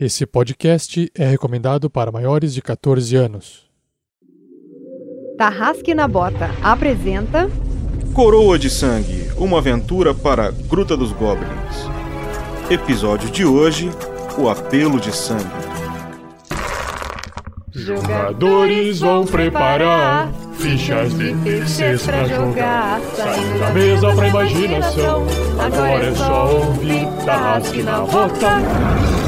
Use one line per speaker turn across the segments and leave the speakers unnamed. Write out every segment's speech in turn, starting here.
Esse podcast é recomendado para maiores de 14 anos.
Tarrasque na Bota apresenta
Coroa de Sangue, uma aventura para a Gruta dos Goblins. Episódio de hoje: O Apelo de Sangue.
Jogadores vão preparar fichas de terceiros pra jogar. Saindo da mesa pra imaginação. Agora é só ouvir Tarrasque na Bota.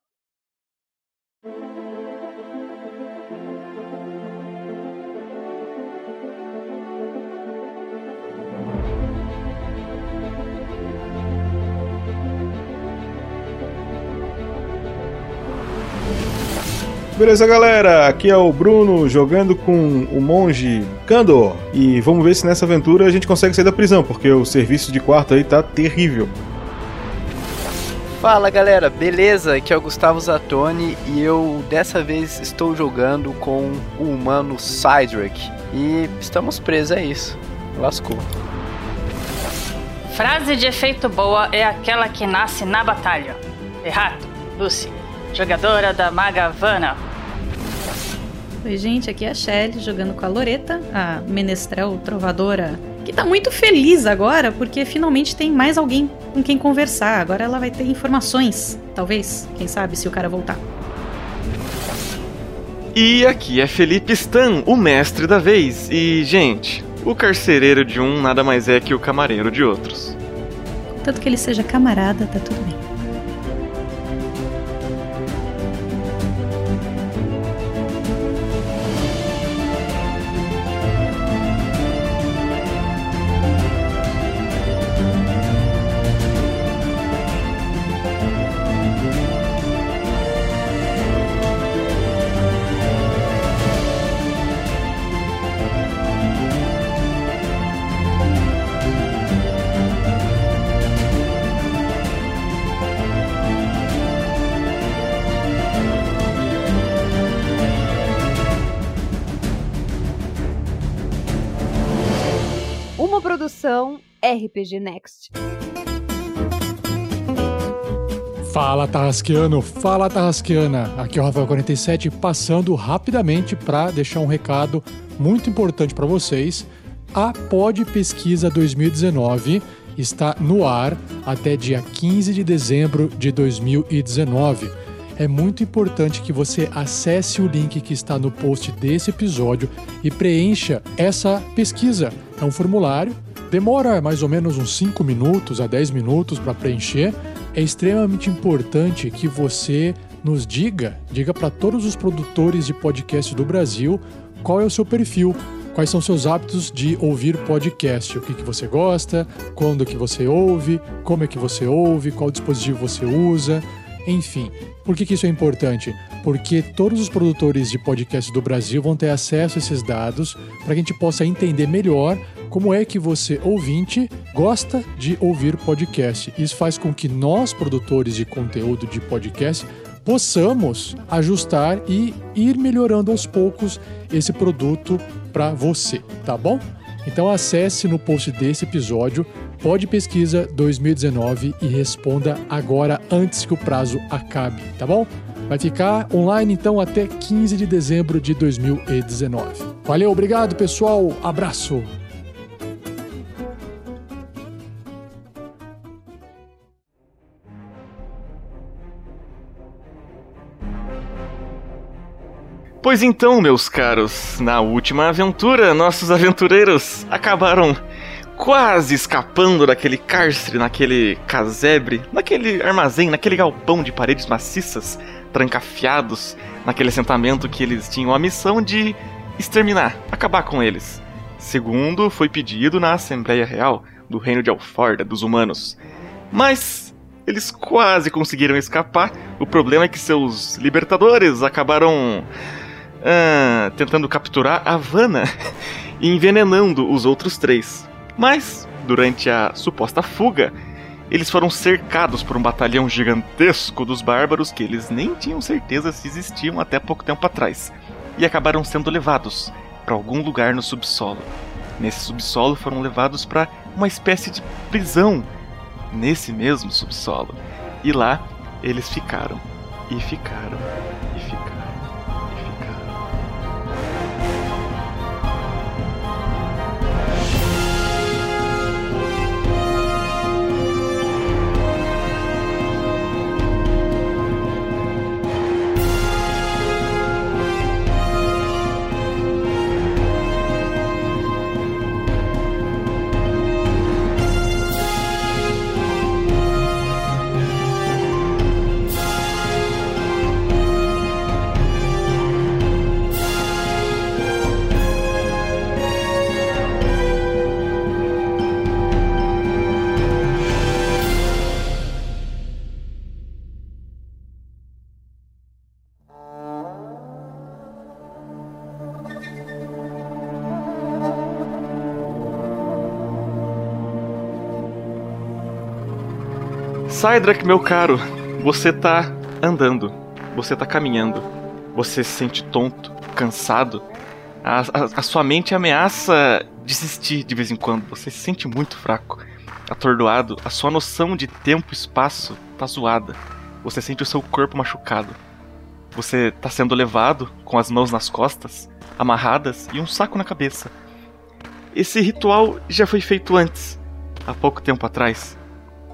Beleza, galera? Aqui é o Bruno jogando com o monge Kandor. E vamos ver se nessa aventura a gente consegue sair da prisão, porque o serviço de quarto aí tá terrível.
Fala galera, beleza? Aqui é o Gustavo Zatoni e eu dessa vez estou jogando com o humano Cydric. E estamos presos, é isso. Lascou.
Frase de efeito boa é aquela que nasce na batalha. Errato, Lucy, jogadora da Maga Vanna.
Oi, gente, aqui é a Shelly jogando com a Loreta, a menestrel trovadora, que tá muito feliz agora porque finalmente tem mais alguém com quem conversar. Agora ela vai ter informações, talvez, quem sabe, se o cara voltar.
E aqui é Felipe Stan, o mestre da vez. E, gente, o carcereiro de um nada mais é que o camareiro de outros.
Tanto que ele seja camarada, tá tudo bem.
RPG Next.
Fala Tarrasqueano, fala Tarrasqueana. Aqui é o Rafael47 passando rapidamente para deixar um recado muito importante para vocês. A Pod Pesquisa 2019 está no ar até dia 15 de dezembro de 2019. É muito importante que você acesse o link que está no post desse episódio e preencha essa pesquisa. É um formulário, demora mais ou menos uns 5 minutos a 10 minutos para preencher. É extremamente importante que você nos diga, diga para todos os produtores de podcast do Brasil qual é o seu perfil, quais são seus hábitos de ouvir podcast, o que, que você gosta, quando que você ouve, como é que você ouve, qual dispositivo você usa, enfim. Por que, que isso é importante? Porque todos os produtores de podcast do Brasil vão ter acesso a esses dados para que a gente possa entender melhor como é que você, ouvinte, gosta de ouvir podcast. Isso faz com que nós, produtores de conteúdo de podcast, possamos ajustar e ir melhorando aos poucos esse produto para você, tá bom? Então acesse no post desse episódio Pode Pesquisa 2019 e responda agora antes que o prazo acabe, tá bom? Vai ficar online então até 15 de dezembro de 2019. Valeu, obrigado pessoal, abraço!
Pois então, meus caros, na última aventura, nossos aventureiros acabaram quase escapando daquele cárcere, naquele casebre, naquele armazém, naquele galpão de paredes maciças, trancafiados, naquele assentamento que eles tinham a missão de exterminar, acabar com eles. Segundo foi pedido na Assembleia Real do Reino de Alforda dos humanos. Mas eles quase conseguiram escapar. O problema é que seus libertadores acabaram ah, tentando capturar a Havana e envenenando os outros três. Mas, durante a suposta fuga, eles foram cercados por um batalhão gigantesco dos bárbaros que eles nem tinham certeza se existiam até pouco tempo atrás, e acabaram sendo levados para algum lugar no subsolo. Nesse subsolo foram levados para uma espécie de prisão nesse mesmo subsolo. E lá eles ficaram, e ficaram, e ficaram, Sidrak, meu caro, você tá andando, você tá caminhando, você se sente tonto, cansado, a, a, a sua mente ameaça desistir de vez em quando, você se sente muito fraco, atordoado, a sua noção de tempo e espaço tá zoada, você sente o seu corpo machucado, você tá sendo levado com as mãos nas costas, amarradas e um saco na cabeça. Esse ritual já foi feito antes, há pouco tempo atrás.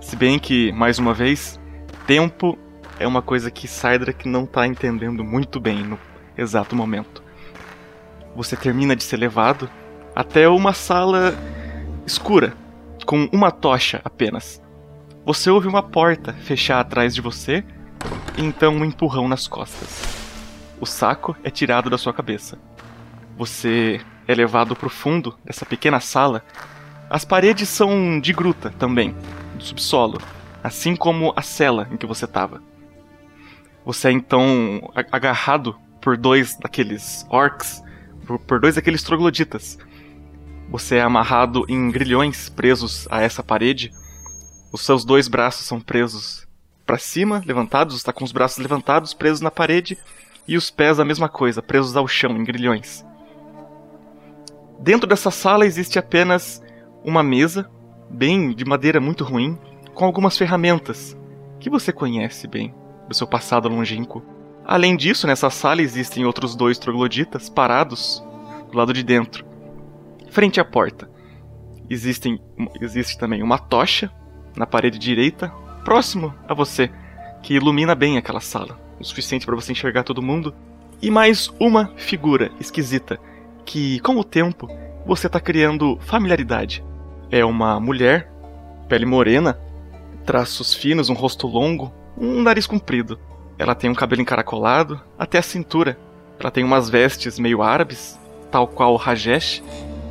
Se bem que, mais uma vez, tempo é uma coisa que Sidrak não tá entendendo muito bem no exato momento. Você termina de ser levado até uma sala escura, com uma tocha apenas. Você ouve uma porta fechar atrás de você e então um empurrão nas costas. O saco é tirado da sua cabeça. Você é levado para o fundo dessa pequena sala. As paredes são de gruta também, do subsolo, assim como a cela em que você estava. Você é então agarrado por dois daqueles orcs, por dois daqueles trogloditas. Você é amarrado em grilhões presos a essa parede. Os seus dois braços são presos para cima, levantados, está com os braços levantados, presos na parede, e os pés a mesma coisa, presos ao chão em grilhões. Dentro dessa sala existe apenas uma mesa, bem de madeira muito ruim, com algumas ferramentas que você conhece bem do seu passado longínquo. Além disso, nessa sala existem outros dois trogloditas parados do lado de dentro, frente à porta. Existem, existe também uma tocha na parede direita, próximo a você, que ilumina bem aquela sala, o suficiente para você enxergar todo mundo, e mais uma figura esquisita que, com o tempo, você está criando familiaridade. É uma mulher, pele morena, traços finos, um rosto longo, um nariz comprido. Ela tem um cabelo encaracolado até a cintura. Ela tem umas vestes meio árabes, tal qual Rajesh,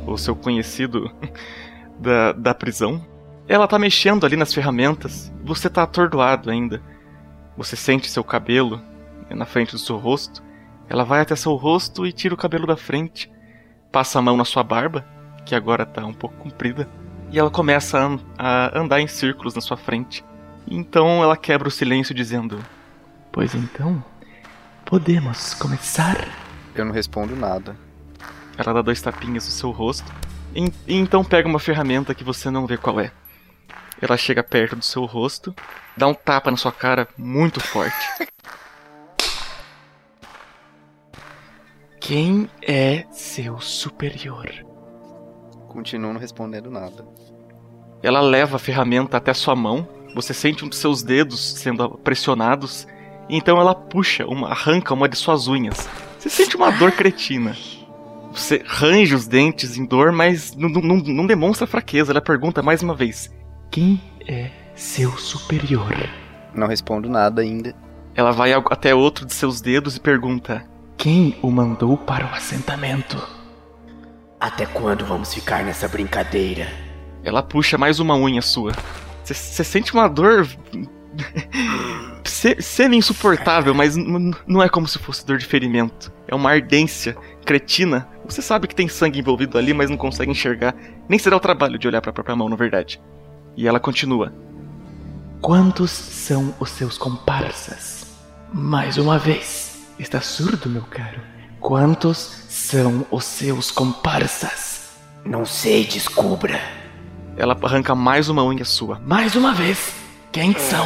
o seu conhecido da, da prisão. Ela tá mexendo ali nas ferramentas. Você tá atordoado ainda. Você sente seu cabelo na frente do seu rosto. Ela vai até seu rosto e tira o cabelo da frente. Passa a mão na sua barba, que agora tá um pouco comprida. E ela começa a, an- a andar em círculos na sua frente. Então ela quebra o silêncio dizendo: Pois então, podemos começar?
Eu não respondo nada.
Ela dá dois tapinhas no seu rosto. E, e então pega uma ferramenta que você não vê qual é. Ela chega perto do seu rosto, dá um tapa na sua cara muito forte. Quem é seu superior?
Continuo não respondendo nada.
Ela leva a ferramenta até sua mão. Você sente um dos seus dedos sendo pressionados. E então ela puxa, uma, arranca uma de suas unhas. Você sente uma dor cretina. Você range os dentes em dor, mas não, não- demonstra fraqueza. Ela pergunta mais uma vez: Quem é seu superior?
Não respondo nada ainda.
Ela vai até outro de seus dedos e pergunta: Quem o mandou para o assentamento?
Até quando vamos ficar nessa brincadeira?
Ela puxa mais uma unha sua. Você sente uma dor. se- semi-insuportável, mas não é como se fosse dor de ferimento. É uma ardência cretina. Você sabe que tem sangue envolvido ali, mas não consegue enxergar. Nem será o trabalho de olhar para a própria mão, na verdade. E ela continua: Quantos são os seus comparsas? Mais uma vez. Está surdo, meu caro? Quantos são os seus comparsas?
Não sei, descubra.
ela arranca mais uma unha sua.
Mais uma vez, quem são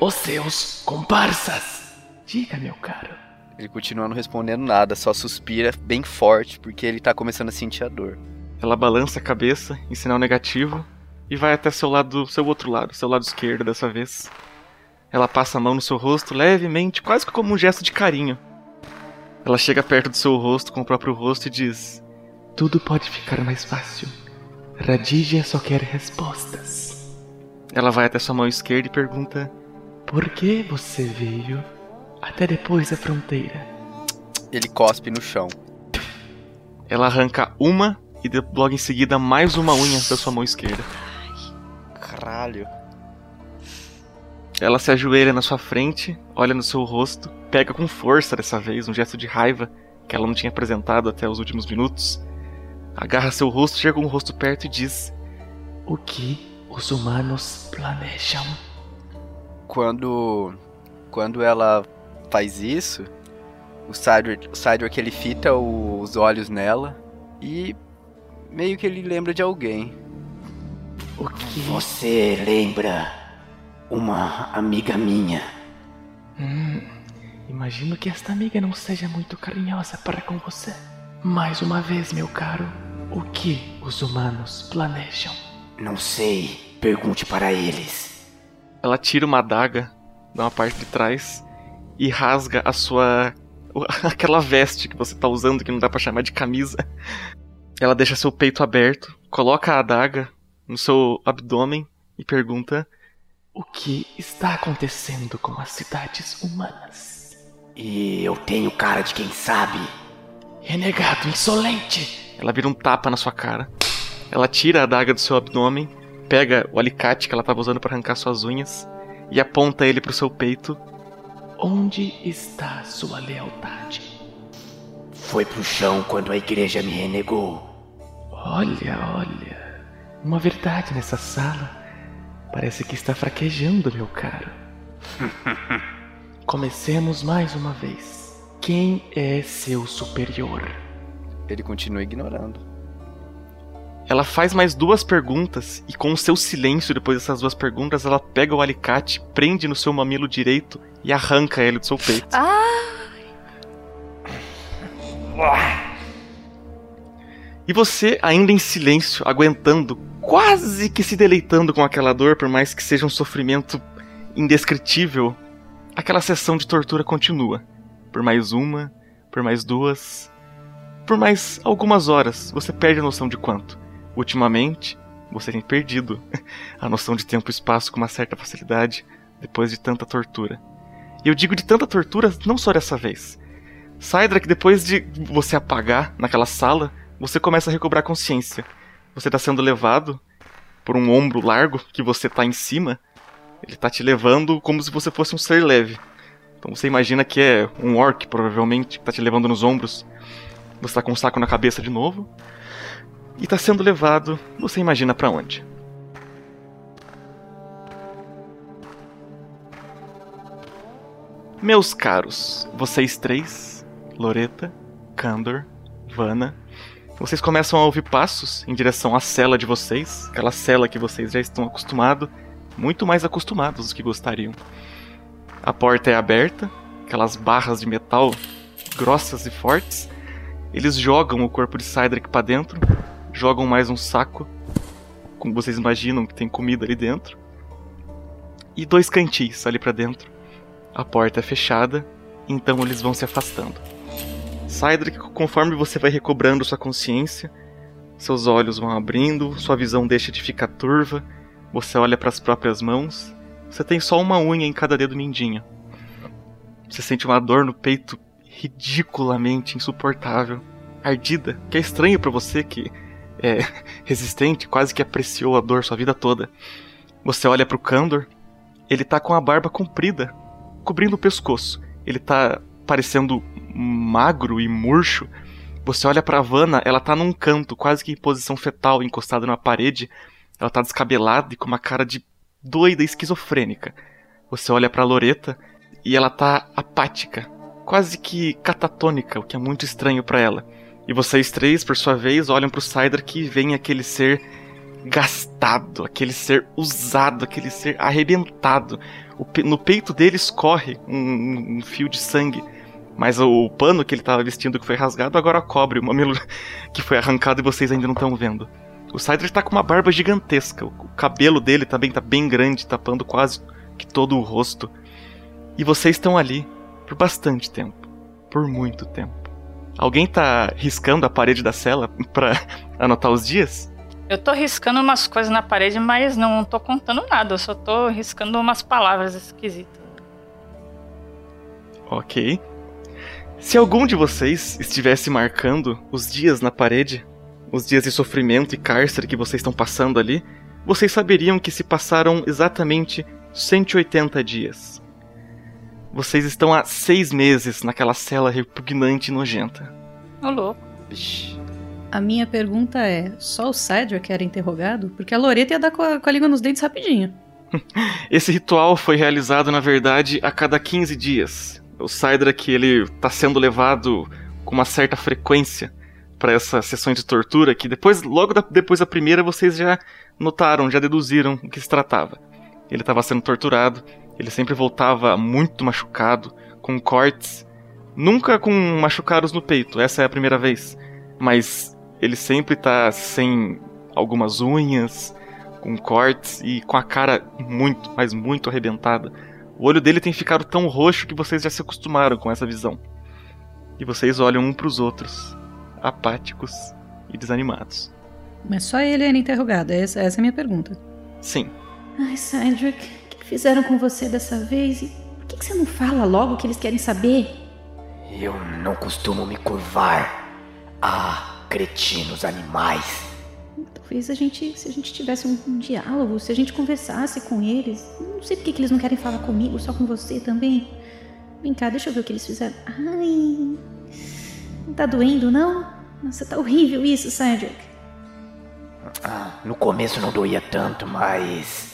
os seus comparsas? Diga, meu caro.
Ele continua não respondendo nada, só suspira bem forte porque ele tá começando a sentir a dor.
Ela balança a cabeça em sinal negativo e vai até seu lado, seu outro lado, seu lado esquerdo dessa vez. Ela passa a mão no seu rosto levemente, quase que como um gesto de carinho. Ela chega perto do seu rosto com o próprio rosto e diz:
Tudo pode ficar mais fácil. Radija só quer respostas.
Ela vai até sua mão esquerda e pergunta:
Por que você veio até depois da fronteira?
Ele cospe no chão.
Ela arranca uma e logo em seguida mais uma unha da sua mão esquerda.
Caralho.
Ela se ajoelha na sua frente, olha no seu rosto, pega com força dessa vez, um gesto de raiva que ela não tinha apresentado até os últimos minutos. Agarra seu rosto, chega com o rosto perto e diz:
O que os humanos planejam?
Quando quando ela faz isso, o Cydric, o Cydric ele fita o- os olhos nela e meio que ele lembra de alguém.
O que
Você lembra uma amiga minha?
Hum, imagino que esta amiga não seja muito carinhosa para com você. Mais uma vez, meu caro, o que os humanos planejam?
Não sei. Pergunte para eles.
Ela tira uma adaga da uma parte de trás e rasga a sua. aquela veste que você tá usando, que não dá pra chamar de camisa. Ela deixa seu peito aberto, coloca a adaga no seu abdômen e pergunta:
O que está acontecendo com as cidades humanas?
E eu tenho cara de quem sabe.
Renegado insolente!
Ela vira um tapa na sua cara. Ela tira a adaga do seu abdômen, pega o alicate que ela tava usando para arrancar suas unhas e aponta ele pro seu peito.
Onde está sua lealdade?
Foi pro chão quando a igreja me renegou.
Olha, olha. Uma verdade nessa sala. Parece que está fraquejando, meu caro. Comecemos mais uma vez. Quem é seu superior?
Ele continua ignorando.
Ela faz mais duas perguntas e com o seu silêncio depois dessas duas perguntas, ela pega o alicate, prende no seu mamilo direito e arranca ele do seu peito. E você, ainda em silêncio, aguentando, quase que se deleitando com aquela dor, por mais que seja um sofrimento indescritível, aquela sessão de tortura continua. Por mais uma, por mais duas, por mais algumas horas, você perde a noção de quanto. Ultimamente, você tem perdido a noção de tempo e espaço com uma certa facilidade depois de tanta tortura. E eu digo de tanta tortura não só dessa vez. Saidra, que depois de você apagar naquela sala, você começa a recobrar consciência. Você está sendo levado por um ombro largo que você tá em cima. Ele tá te levando como se você fosse um ser leve. Então você imagina que é um orc, provavelmente, que tá te levando nos ombros. Você tá com um saco na cabeça de novo. E tá sendo levado, você imagina para onde? Meus caros, vocês três, Loreta, Candor, Vanna, vocês começam a ouvir passos em direção à cela de vocês, aquela cela que vocês já estão acostumados, muito mais acostumados do que gostariam. A porta é aberta, aquelas barras de metal grossas e fortes. Eles jogam o corpo de Cydric para dentro, jogam mais um saco, como vocês imaginam que tem comida ali dentro, e dois cantis ali para dentro. A porta é fechada, então eles vão se afastando. Cydric, conforme você vai recobrando sua consciência, seus olhos vão abrindo, sua visão deixa de ficar turva, você olha para as próprias mãos, você tem só uma unha em cada dedo mindinho. Você sente uma dor no peito ridiculamente insuportável, ardida, que é estranho para você que é resistente, quase que apreciou a dor sua vida toda. Você olha pro Candor, ele tá com a barba comprida, cobrindo o pescoço. Ele tá parecendo magro e murcho. Você olha pra Vanna, ela tá num canto, quase que em posição fetal, encostada numa parede. Ela tá descabelada e com uma cara de doida esquizofrênica. Você olha pra Loreta e ela tá apática, quase que catatônica, o que é muito estranho para ela. E vocês três, por sua vez, olham pro Cider que vem aquele ser gastado, aquele ser usado, aquele ser arrebentado. No peito dele escorre um, um, fio de sangue. Mas o, o pano que ele estava vestindo que foi rasgado agora cobre o mamilo que foi arrancado e vocês ainda não estão vendo. O Sidra está com uma barba gigantesca. O cabelo dele também está bem grande, tapando quase que todo o rosto. E vocês estão ali por bastante tempo. Por muito tempo. Alguém tá riscando a parede da cela para anotar os dias?
Eu tô riscando umas coisas na parede, mas não tô contando nada. Eu só tô riscando umas palavras esquisitas.
Ok. Se algum de vocês estivesse marcando os dias na parede, os dias de sofrimento e cárcere que vocês estão passando ali, vocês saberiam que se passaram exatamente 180 dias. Vocês estão há seis meses naquela cela repugnante e nojenta.
Ô, louco.
A minha pergunta é: só o Cedric era interrogado? Porque a Loreta ia dar com a, com a língua nos dentes rapidinho.
Esse ritual foi realizado, na verdade, a cada 15 dias. O Cydrak, ele tá sendo levado com uma certa frequência para essas sessões de tortura que depois, logo da, depois da primeira, vocês já notaram, já deduziram o que se tratava. Ele estava sendo torturado, ele sempre voltava muito machucado, com cortes, nunca com machucados no peito, essa é a primeira vez, mas ele sempre tá sem algumas unhas, com cortes e com a cara muito, mas muito arrebentada. O olho dele tem ficado tão roxo que vocês já se acostumaram com essa visão. E vocês olham um para os outros apáticos e desanimados.
Mas só ele era interrogado, essa, essa é a minha pergunta.
Sim.
Ai, Cedric, o que fizeram com você dessa vez? E por que, que você não fala logo o que eles querem saber?
Eu não costumo me curvar a cretinos animais.
Talvez a gente, se a gente tivesse um, um diálogo, se a gente conversasse com eles. Não sei por que, que eles não querem falar comigo, só com você também. Vem cá, deixa eu ver o que eles fizeram. Ai, não tá doendo, não? Nossa, tá horrível isso, Cedric.
Ah, no começo não doía tanto, mas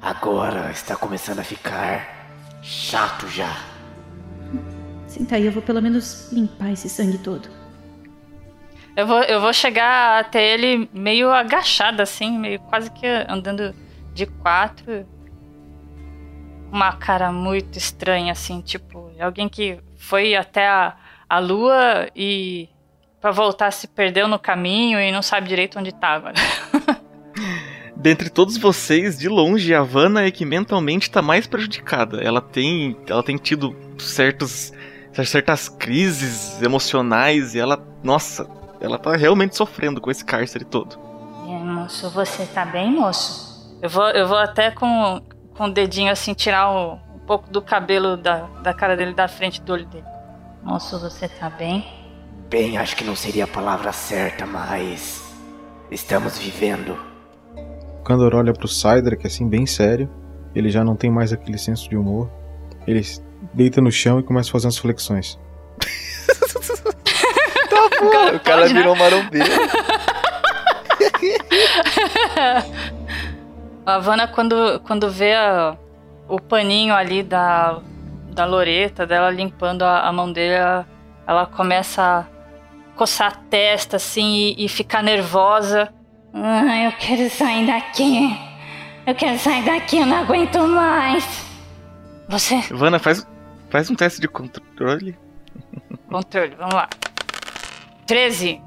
agora está começando a ficar chato já.
Senta aí, eu vou pelo menos limpar esse sangue todo.
Eu vou, eu vou chegar até ele meio agachado, assim, meio quase que andando de quatro. Uma cara muito estranha, assim, tipo, alguém que foi até a, a lua e para voltar se perdeu no caminho e não sabe direito onde tá agora.
Dentre todos vocês, de longe, a Vanna é que mentalmente está mais prejudicada. Ela tem, ela tem tido certos, certas crises emocionais e ela, nossa, ela tá realmente sofrendo com esse cárcere todo.
É, moço, você tá bem, moço? Eu vou, eu vou até com, com o dedinho assim tirar um, um pouco do cabelo da, da cara dele da frente do olho dele. Moço, você tá bem?
Bem, acho que não seria a palavra certa, mas. Estamos vivendo.
O Kandor olha pro Cydrak, assim, bem sério. Ele já não tem mais aquele senso de humor. Ele deita no chão e começa a fazer umas flexões.
o cara virou marombeiro.
a Havana, quando, quando vê a, o paninho ali da, da Loreta, dela limpando a, a mão dele, ela, ela, começa a coçar a testa assim e, e ficar nervosa.
Ah, eu quero sair daqui. Eu quero sair daqui, eu não aguento mais.
Você.
Ivana, faz, faz um teste de controle.
Controle, vamos lá. 13.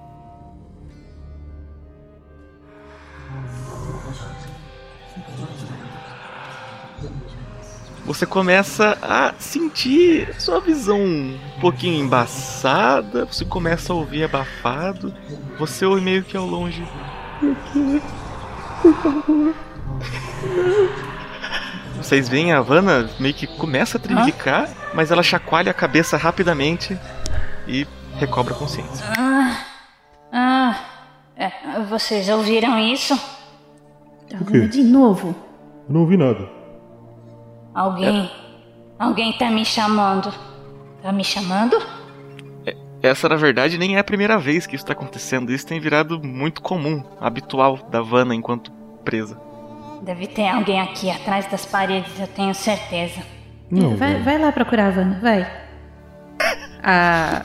você começa a sentir sua visão um pouquinho embaçada, você começa a ouvir abafado, você ouve meio que ao longe. Por favor. Vocês veem a Havana meio que começa a tremelicar, ah? mas ela chacoalha a cabeça rapidamente e recobra a consciência.
Ah, ah é, vocês ouviram isso?
O quê?
De novo.
Eu não ouvi nada.
Alguém. É... Alguém tá me chamando. Tá me chamando?
É, essa, na verdade, nem é a primeira vez que isso tá acontecendo. Isso tem virado muito comum, habitual da Vanna enquanto presa.
Deve ter alguém aqui atrás das paredes, eu tenho certeza.
Não, vai, vai lá procurar a Vanna, vai. A,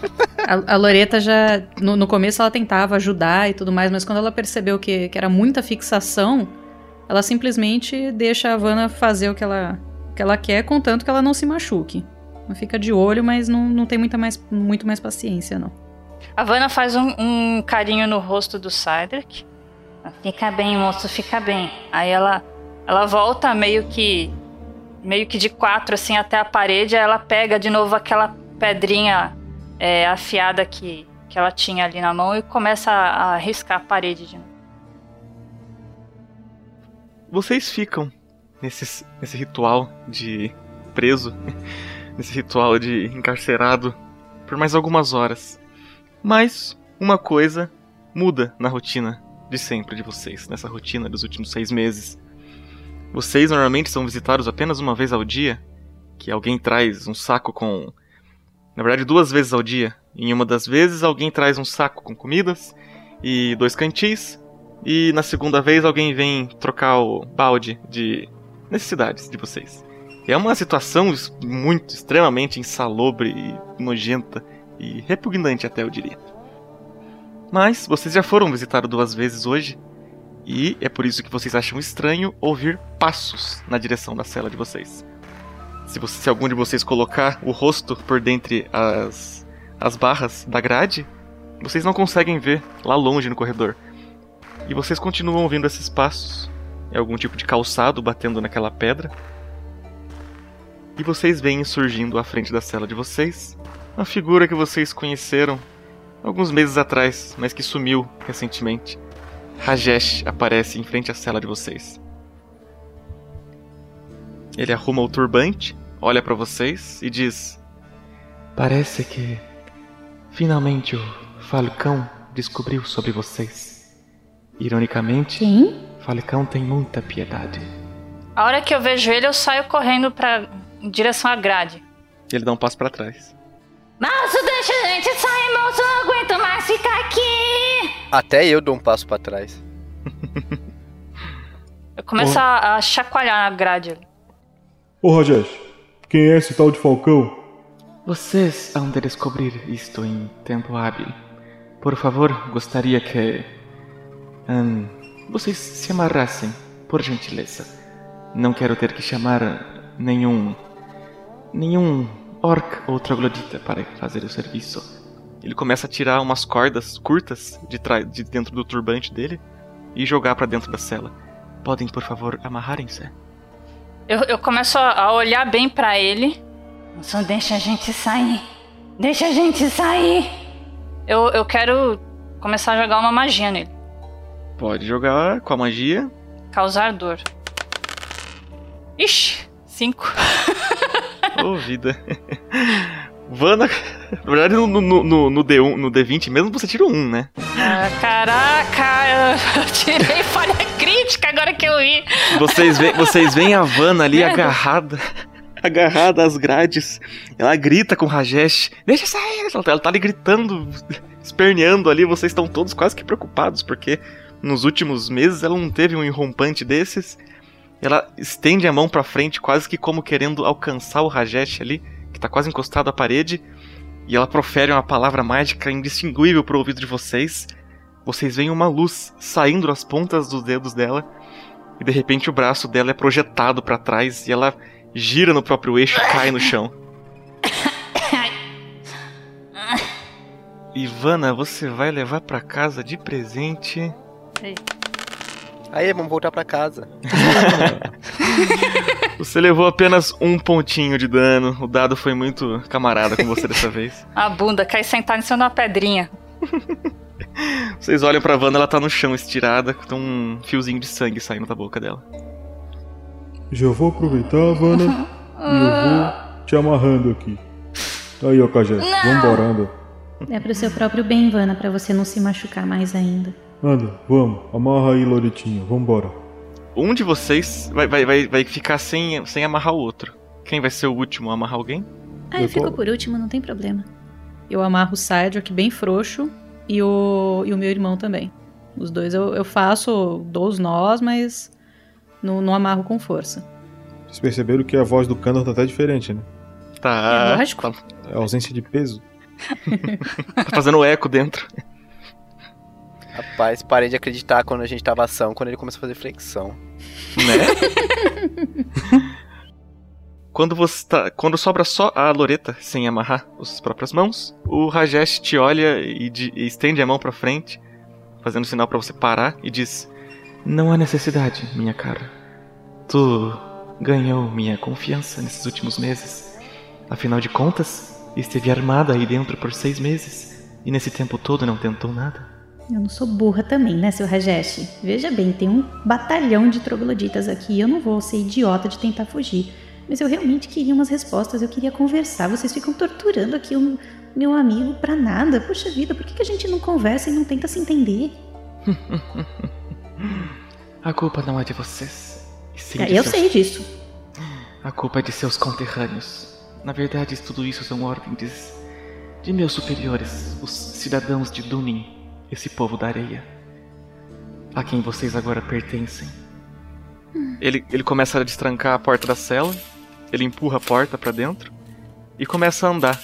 A, a Loreta já. No, no começo ela tentava ajudar e tudo mais, mas quando ela percebeu que, que era muita fixação, ela simplesmente deixa a Havana fazer o que ela, o que ela quer, contanto que ela não se machuque. Ela fica de olho, mas não, não tem muita mais, muito mais paciência, não.
A Vanna faz um, um carinho no rosto do Cydric.
Fica bem, moço, fica bem.
Aí ela, ela volta meio que meio que de quatro assim até a parede, aí ela pega de novo aquela pedrinha é, afiada que, que ela tinha ali na mão e começa a, a riscar a parede de novo.
Vocês ficam nesse, nesse ritual de preso, nesse ritual de encarcerado por mais algumas horas. Mas uma coisa muda na rotina de sempre de vocês, nessa rotina dos últimos seis meses. Vocês normalmente são visitados apenas uma vez ao dia, que alguém traz um saco com. Na verdade, duas vezes ao dia. Em uma das vezes, alguém traz um saco com comidas e dois cantis, e na segunda vez, alguém vem trocar o balde de necessidades de vocês. É uma situação muito, extremamente insalubre e nojenta e repugnante até, eu diria. Mas vocês já foram visitados duas vezes hoje, e é por isso que vocês acham estranho ouvir passos na direção da cela de vocês. Se, você, se algum de vocês colocar o rosto por dentre as, as barras da grade, vocês não conseguem ver lá longe no corredor. E vocês continuam ouvindo esses passos. É algum tipo de calçado batendo naquela pedra. E vocês veem surgindo à frente da cela de vocês uma figura que vocês conheceram alguns meses atrás, mas que sumiu recentemente. Rajesh aparece em frente à cela de vocês. Ele arruma o turbante, olha para vocês e diz:
Parece que finalmente o Falcão descobriu sobre vocês. Ironicamente,
Quem?
Falcão tem muita piedade.
A hora que eu vejo ele, eu saio correndo pra, em direção à grade.
Ele dá um passo para trás.
Moço, deixa a gente sair, moço. Não aguento mais ficar aqui.
Até eu dou um passo pra trás.
Eu começo a, a chacoalhar a grade.
Ô Rajesh, quem é esse tal de Falcão?
Vocês hão de descobrir isto em tempo hábil. Por favor, gostaria que. hum, vocês se amarrassem, por gentileza. Não quero ter que chamar nenhum. nenhum orc ou troglodita para fazer o serviço.
Ele começa a tirar umas cordas curtas de, de dentro do turbante dele e jogar para dentro da cela.
Podem, por favor, amarrarem-se?
Eu, eu começo a olhar bem pra ele.
Moço, deixa a gente sair. Deixa a gente sair.
Eu, eu quero começar a jogar uma magia nele.
Pode jogar com a magia.
Causar dor. Ixi, cinco.
Ô, vida. Vana. Na verdade, no, no, no, no D1, no D20 mesmo você tira um, né?
Ah, caraca, eu tirei falha crítica agora que eu vi.
Vocês veem, vocês veem a Vanna ali
Merda.
agarrada. Agarrada às grades. Ela grita com o Rajesh. Deixa sair! Ela tá, ela tá ali gritando, esperneando ali. Vocês estão todos quase que preocupados, porque nos últimos meses ela não teve um enrompante desses. Ela estende a mão pra frente, quase que como querendo alcançar o Rajesh ali, que tá quase encostado à parede. E ela profere uma palavra mágica indistinguível pro ouvido de vocês. Vocês veem uma luz saindo das pontas dos dedos dela. E de repente o braço dela é projetado pra trás e ela gira no próprio eixo e cai no chão. Ivana, você vai levar pra casa de presente.
Aí, vamos voltar pra casa.
Você levou apenas um pontinho de dano. O dado foi muito camarada com você dessa vez.
A bunda cai sentada em cima de uma pedrinha.
Vocês olham pra Wanda, ela tá no chão estirada, com um fiozinho de sangue saindo da boca dela.
Já vou aproveitar, Havana, e eu vou te amarrando aqui. Aí, ó, Cajé, vambora, anda.
É pro seu próprio bem, Ivana, pra você não se machucar mais ainda.
Anda, vamos, amarra aí, Loretinha, vambora.
Um de vocês vai, vai, vai, vai ficar sem, sem amarrar o outro. Quem vai ser o último a amarrar alguém?
Ah, eu,
Eu
fico
tô-
por último, não tem problema. Eu amarro o Cydric bem frouxo e o, e o meu irmão também. Os dois eu, eu faço, dou os nós, mas não, não amarro com força.
Vocês perceberam que a voz do Kandor tá até diferente, né?
Tá.
É lógico.
tá-
É ausência de peso.
tá fazendo eco dentro.
Rapaz, parei de acreditar quando a gente tava ação, quando ele começou a fazer flexão.
Né? quando você tá, quando sobra só a Loreta sem amarrar as próprias mãos, o Rajesh te olha e, de- e estende a mão pra frente, fazendo sinal pra você parar e diz:
Não há necessidade, minha cara. Tu ganhou minha confiança nesses últimos meses. Afinal de contas, esteve armada aí dentro por seis meses e nesse tempo todo não tentou nada.
Eu não sou burra também, né, seu Rajesh? Veja bem, tem um batalhão de trogloditas aqui e eu não vou ser idiota de tentar fugir. Mas eu realmente queria umas respostas, eu queria conversar. Vocês ficam torturando aqui o meu amigo pra nada. Puxa vida, por que, que a gente não conversa e não tenta se entender?
A culpa não é de vocês. e sim
É,
de
eu
seus-
sei disso.
A culpa é de seus conterrâneos. Na verdade, tudo isso são ordens de meus superiores, os cidadãos de Dunin, esse povo da areia, a quem vocês agora pertencem.
Ele, ele começa a destrancar a porta da cela, ele empurra a porta pra dentro e começa a andar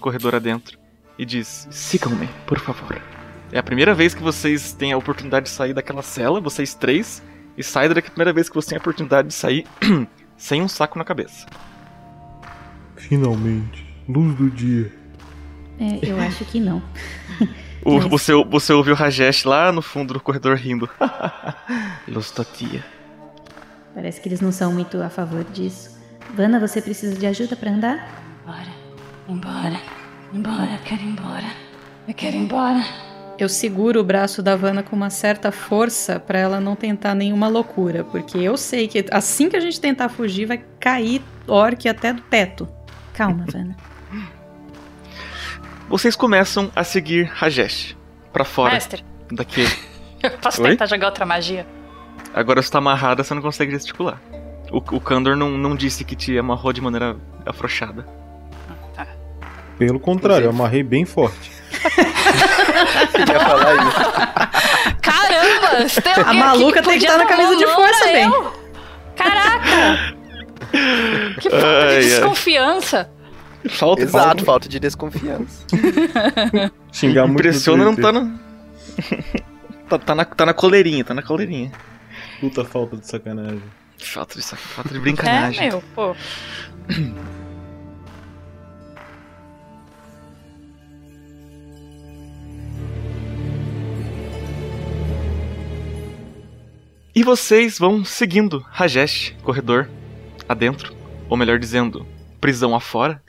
corredor adentro e diz:
Sigam-me, por favor.
É a primeira vez que vocês têm a oportunidade de sair daquela cela, vocês três, e Cider é a primeira vez que você tem a oportunidade de sair sem um saco na cabeça.
Finalmente, luz do dia.
É, eu acho que não.
O-
Mas-
você, você ouve o Rajesh lá no fundo do corredor rindo.
Lostotia.
Parece que eles não são muito a favor disso. Vana, você precisa de ajuda pra andar?
Bora, embora, embora, eu quero ir embora. Eu quero ir embora.
Eu seguro o braço da Vanna com uma certa força pra ela não tentar nenhuma loucura, porque eu sei que assim que a gente tentar fugir vai cair orc até do teto. Calma, Vanna.
Vocês começam a seguir Rajesh pra fora
Mestre,
daquele.
eu posso
Oi?
tentar jogar outra magia?
Agora você tá amarrada, você não consegue gesticular. O, o Kandor não, não disse que te amarrou de maneira afrouxada.
Pelo contrário, eu amarrei bem forte.
Queria falar isso.
Caramba! se tem
A maluca tem que estar na
dar
camisa de força, bem.
Caraca! Que falta
Ai, ai.
de desconfiança.
Falta
Exato, falta de desconfiança.
Xingar muito.
Impressiona não tá no. tá, tá na, tá na coleirinha, tá na coleirinha.
Puta falta de sacanagem.
Falta de, falta de
É,
brincanagem.
meu, pô.
E vocês vão seguindo Rajesh, corredor adentro, ou melhor dizendo, prisão afora.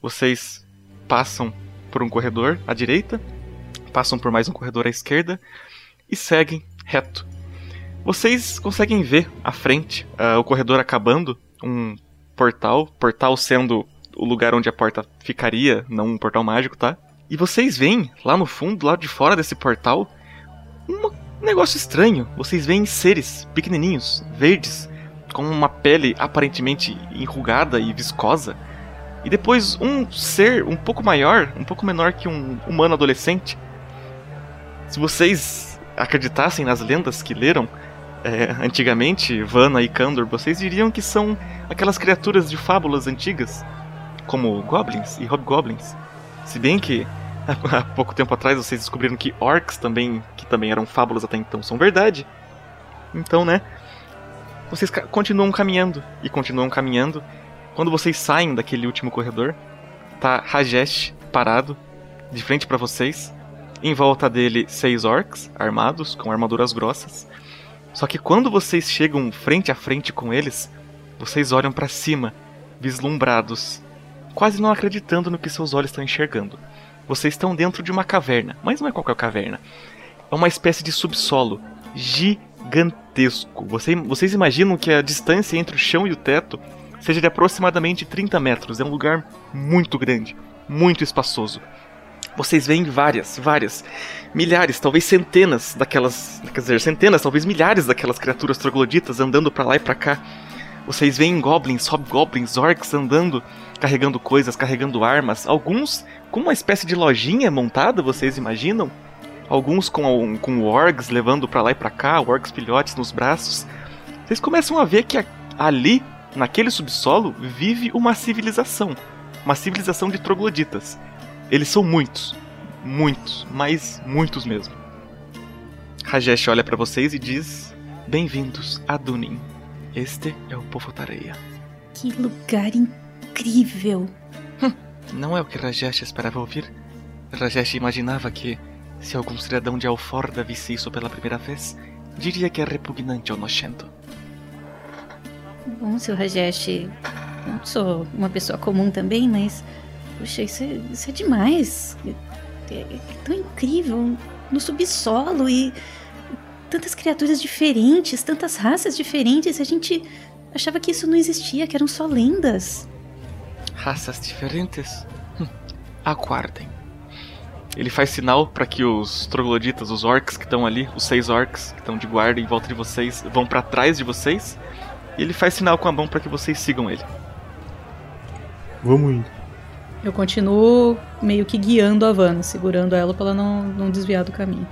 Vocês passam por um corredor à direita, passam por mais um corredor à esquerda e seguem reto. Vocês conseguem ver à frente ah, o corredor acabando, um portal, portal sendo o lugar onde a porta ficaria, não um portal mágico, tá? E vocês veem lá no fundo, lá de fora desse portal, um negócio estranho. Vocês veem seres pequenininhos, verdes, com uma pele aparentemente enrugada e viscosa. E depois um ser um pouco maior, um pouco menor que um humano adolescente. Se vocês acreditassem nas lendas que leram é, antigamente, Vanna e Kandor, vocês diriam que são aquelas criaturas de fábulas antigas, como goblins e hobgoblins. Se bem que há pouco tempo atrás vocês descobriram que orcs também, que também eram fábulas até então, são verdade. Então, né? Vocês ca- continuam caminhando e continuam caminhando. Quando vocês saem daquele último corredor, tá Rajesh parado de frente pra vocês. Em volta dele, seis orcs armados com armaduras grossas. Só que quando vocês chegam frente a frente com eles, vocês olham pra cima, vislumbrados, quase não acreditando no que seus olhos estão enxergando. Vocês estão dentro de uma caverna, mas não é qualquer caverna. É uma espécie de subsolo gigantesco. Você- vocês imaginam que a distância entre o chão e o teto seja de aproximadamente 30 metros. É um lugar muito grande, muito espaçoso. Vocês veem várias, várias, milhares, talvez centenas daquelas, quer dizer, centenas, talvez milhares daquelas criaturas trogloditas andando pra lá e pra cá. Vocês veem goblins, hobgoblins, orcs andando, carregando coisas, carregando armas, alguns com uma espécie de lojinha montada, vocês imaginam? Alguns com, com orgs levando pra lá e pra cá, orgs filhotes nos braços. Vocês começam a ver que ali, naquele subsolo, vive uma civilização. Uma civilização de trogloditas. Eles são muitos. Muitos, mas muitos mesmo. Rajesh olha para vocês e diz: Bem-vindos a Dunin. Este é o povo Tareia.
Que lugar incrível!
Não é o que Rajesh esperava ouvir. Rajesh imaginava que, se algum cidadão de Alforda visse isso pela primeira vez, diria que é repugnante ou nojento.
Bom, seu Rajesh, eu sou uma pessoa comum também, mas. Puxa, isso é, isso é demais. É, é tão incrível. No subsolo e. Tantas criaturas diferentes, tantas raças diferentes. A gente achava que isso não existia, que eram só lendas.
Raças diferentes? Hum, aguardem. Ele faz sinal para que os trogloditas, os orcs que estão ali, os seis orcs que estão de guarda em volta de vocês, vão para trás de vocês. E ele faz sinal com a mão para que vocês sigam ele.
Vamos indo.
Eu continuo meio que guiando a Vanna, segurando ela para ela não, não desviar do caminho.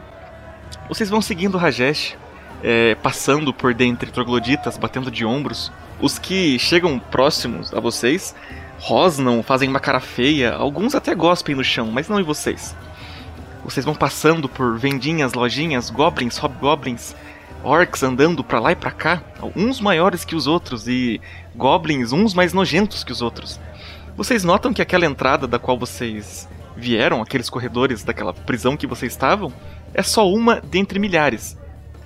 Vocês vão seguindo Rajesh, é, passando por dentre trogloditas, batendo de ombros. Os que chegam próximos a vocês rosnam, fazem uma cara feia, alguns até gospem no chão, mas não em vocês. Vocês vão passando por vendinhas, lojinhas, goblins, hobgoblins, orcs andando para lá e para cá, uns maiores que os outros e goblins uns mais nojentos que os outros. Vocês notam que aquela entrada da qual vocês vieram, aqueles corredores daquela prisão que vocês estavam, é só uma dentre milhares.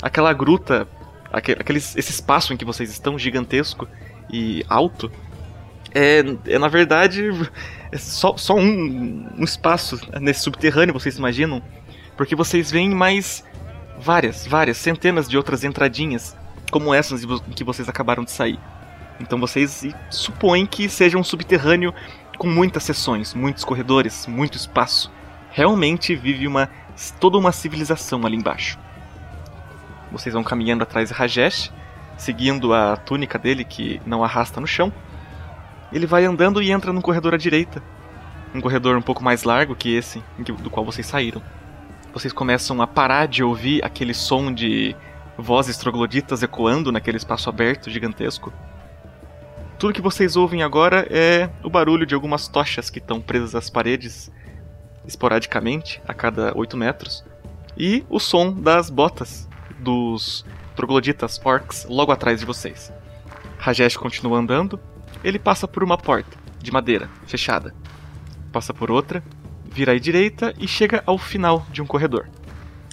Aquela gruta, aquele, esse espaço em que vocês estão, gigantesco e alto, é, é na verdade é só, só um, um espaço nesse subterrâneo, vocês imaginam? Porque vocês veem mais várias, várias, centenas de outras entradinhas, como essas que vocês acabaram de sair. Então vocês supõem que seja um subterrâneo com muitas seções, muitos corredores, muito espaço. Realmente vive uma toda uma civilização ali embaixo. Vocês vão caminhando atrás de Rajesh, seguindo a túnica dele que não arrasta no chão. Ele vai andando e entra num corredor à direita. Um corredor um pouco mais largo que esse, do qual vocês saíram. Vocês começam a parar de ouvir aquele som de vozes trogloditas ecoando naquele espaço aberto gigantesco. Tudo que vocês ouvem agora é o barulho de algumas tochas que estão presas às paredes, esporadicamente, a cada 8 metros, e o som das botas dos trogloditas orcs logo atrás de vocês. Rajesh continua andando, ele passa por uma porta, de madeira, fechada. Passa por outra, vira à direita e chega ao final de um corredor.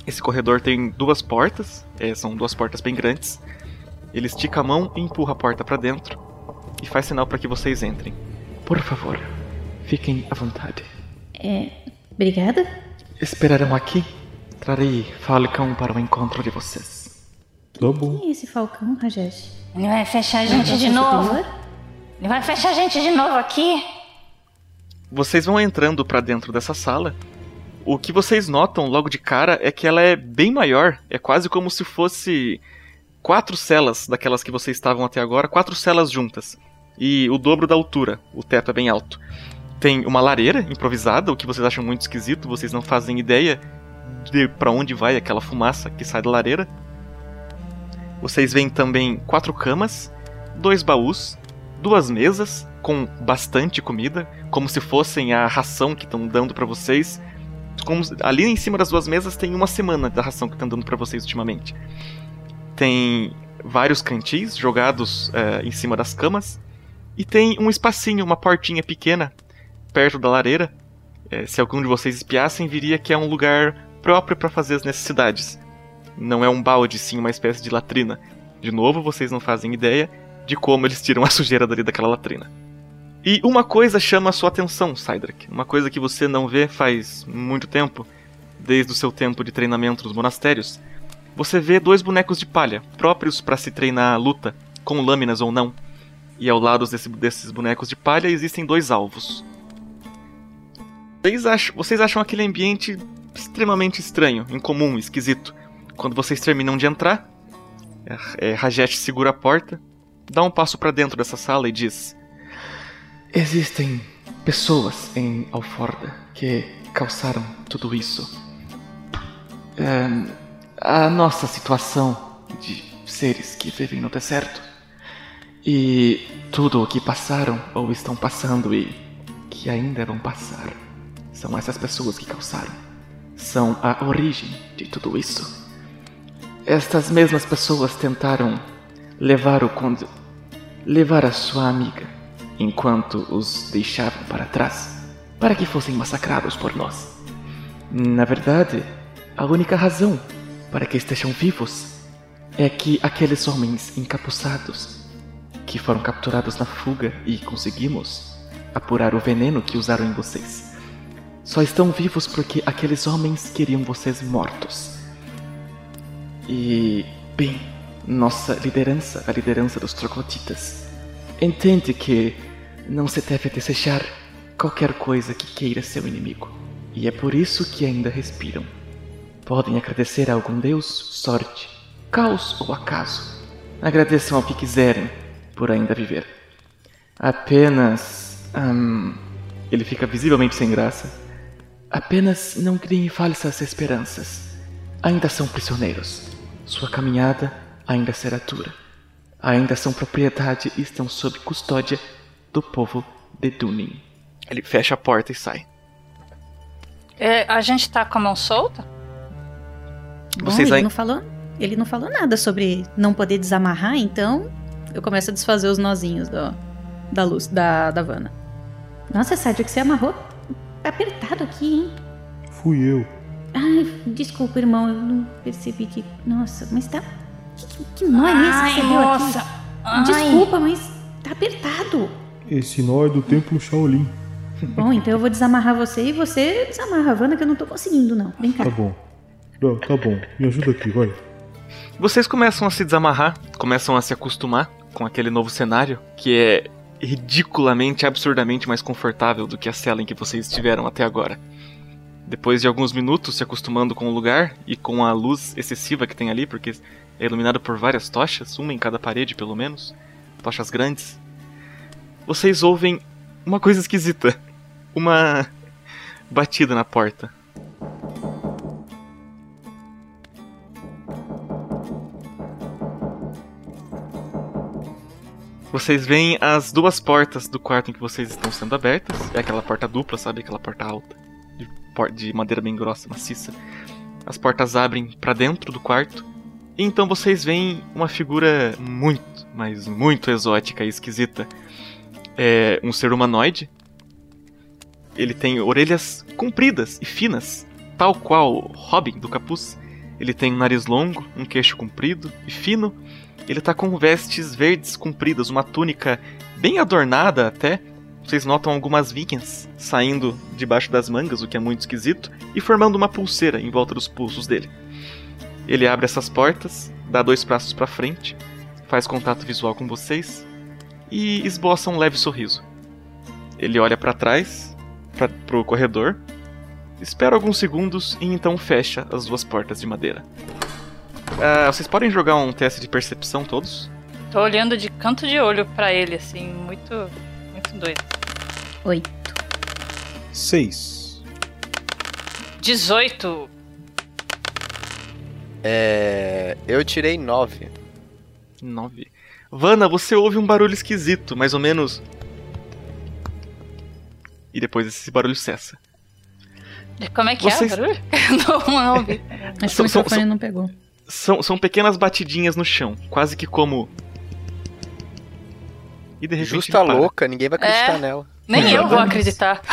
Esse corredor tem duas portas, é, são duas portas bem grandes. Ele estica a mão e empurra a porta para dentro e faz sinal para que vocês entrem.
Por favor, fiquem à vontade.
É. Obrigada?
Esperarão aqui. Trarei Falcão para o encontro de vocês.
Bom.
Quem é esse Falcão, Rajesh?
Ele vai fechar a gente de novo. Ele vai fechar a gente de novo aqui.
Vocês vão entrando para dentro dessa sala. O que vocês notam logo de cara é que ela é bem maior. É quase como se fosse quatro celas daquelas que vocês estavam até agora, quatro celas juntas. E o dobro da altura. O teto é bem alto. Tem uma lareira improvisada, o que vocês acham muito esquisito, vocês não fazem ideia de para onde vai aquela fumaça que sai da lareira. Vocês veem também quatro camas, dois baús, duas mesas com bastante comida, como se fossem a ração que estão dando para vocês. Como, ali em cima das duas mesas tem uma semana da ração que estão dando para vocês ultimamente. Tem vários cantis jogados é, em cima das camas. E tem um espacinho, uma portinha pequena, perto da lareira. É, se algum de vocês espiassem, viria que é um lugar próprio para fazer as necessidades. Não é um balde, sim uma espécie de latrina. De novo, vocês não fazem ideia de como eles tiram a sujeira dali daquela latrina. E uma coisa chama a sua atenção, Cydrak. Uma coisa que você não vê faz muito tempo, desde o seu tempo de treinamento nos monastérios. Você vê dois bonecos de palha, próprios para se treinar a luta, com lâminas ou não. E ao lado desse, desses bonecos de palha existem dois alvos. Vocês acham, vocês acham aquele ambiente extremamente estranho, incomum, esquisito. Quando vocês terminam de entrar, é, é, Rajesh segura a porta, dá um passo para dentro dessa sala e diz:
Existem pessoas em Alforda que causaram tudo isso. É, a nossa situação de seres que vivem no deserto e tudo o que passaram ou estão passando e que ainda vão passar São essas pessoas que causaram. São a origem de tudo isso. Estas mesmas pessoas tentaram levar o conde. levar a sua amiga, enquanto os deixavam para trás, para que fossem massacrados por nós. Na verdade, a única razão para que estejam vivos é que aqueles homens encapuçados, que foram capturados na fuga e conseguimos apurar o veneno que usaram em vocês, só estão vivos porque aqueles homens queriam vocês mortos. E, bem, nossa liderança, a liderança dos troglodytas, entende que não se deve desejar qualquer coisa que queira seu inimigo. E é por isso que ainda respiram. Podem agradecer a algum deus, sorte, caos ou acaso. Agradeçam ao que quiserem por ainda viver. Apenas. Hum, ele fica visivelmente sem graça. Apenas não criem falsas esperanças. Ainda são prisioneiros. Sua caminhada ainda será dura. Ainda são propriedade e estão sob custódia do povo de Dunin.
Ele fecha a porta e sai.
É, a gente tá com a mão solta?
Bom,
Vocês
ele
aí-
não falou. Ele não falou nada sobre não poder desamarrar, então eu começo a desfazer os nozinhos do, da luz da, da Vanna. Nossa, Sádio, que você amarrou tá apertado aqui, hein?
Fui eu.
Ai, desculpa, irmão, eu não percebi que. Nossa, mas tá. Que, que, que nó é esse que você deu
nossa.
aqui?
Ai.
Desculpa, mas tá apertado.
Esse nó é do templo Shaolin.
Bom, então eu vou desamarrar você e você desamarra a Vanna, que eu não tô conseguindo, não. Vem cá.
Tá bom. Não, tá bom. Me ajuda aqui, vai.
Vocês começam a se desamarrar, começam a se acostumar com aquele novo cenário, que é ridiculamente, absurdamente mais confortável do que a cela em que vocês estiveram até agora. Depois de alguns minutos se acostumando com o lugar e com a luz excessiva que tem ali, porque é iluminado por várias tochas, uma em cada parede pelo menos, tochas grandes, vocês ouvem uma coisa esquisita. Uma batida na porta. Vocês veem as duas portas do quarto em que vocês estão sendo abertas. É aquela porta dupla, sabe? Aquela porta alta. De, por- de madeira bem grossa, maciça. As portas abrem pra dentro do quarto. E então vocês veem uma figura muito, mas muito exótica e esquisita. É um ser humanoide. Ele tem orelhas compridas e finas, tal qual Robin do capuz. Ele tem um nariz longo, um queixo comprido e fino. Ele tá com vestes verdes compridas, uma túnica bem adornada até. Vocês notam algumas vinhas saindo debaixo das mangas, o que é muito esquisito, e formando uma pulseira em volta dos pulsos dele. Ele abre essas portas, dá dois passos para frente, faz contato visual com vocês e esboça um leve sorriso. Ele olha para trás, pra, pro corredor, espera alguns segundos e então fecha as duas portas de madeira. Ah, vocês podem jogar um teste de percepção todos?
Tô olhando de canto de olho pra ele, assim, muito, muito doido.
Oito.
Seis.
18.
É. Eu tirei 9.
9. Vana, você ouve um barulho esquisito, mais ou menos. E depois esse barulho cessa.
Como é que
Vocês-
é o barulho? não, não ouvi.
Acho que o microfone
são-
não pegou.
São, são pequenas batidinhas no chão, quase que como. E de repente.
Justa louca, ninguém vai acreditar
É.
nela.
Nem eu vou acreditar.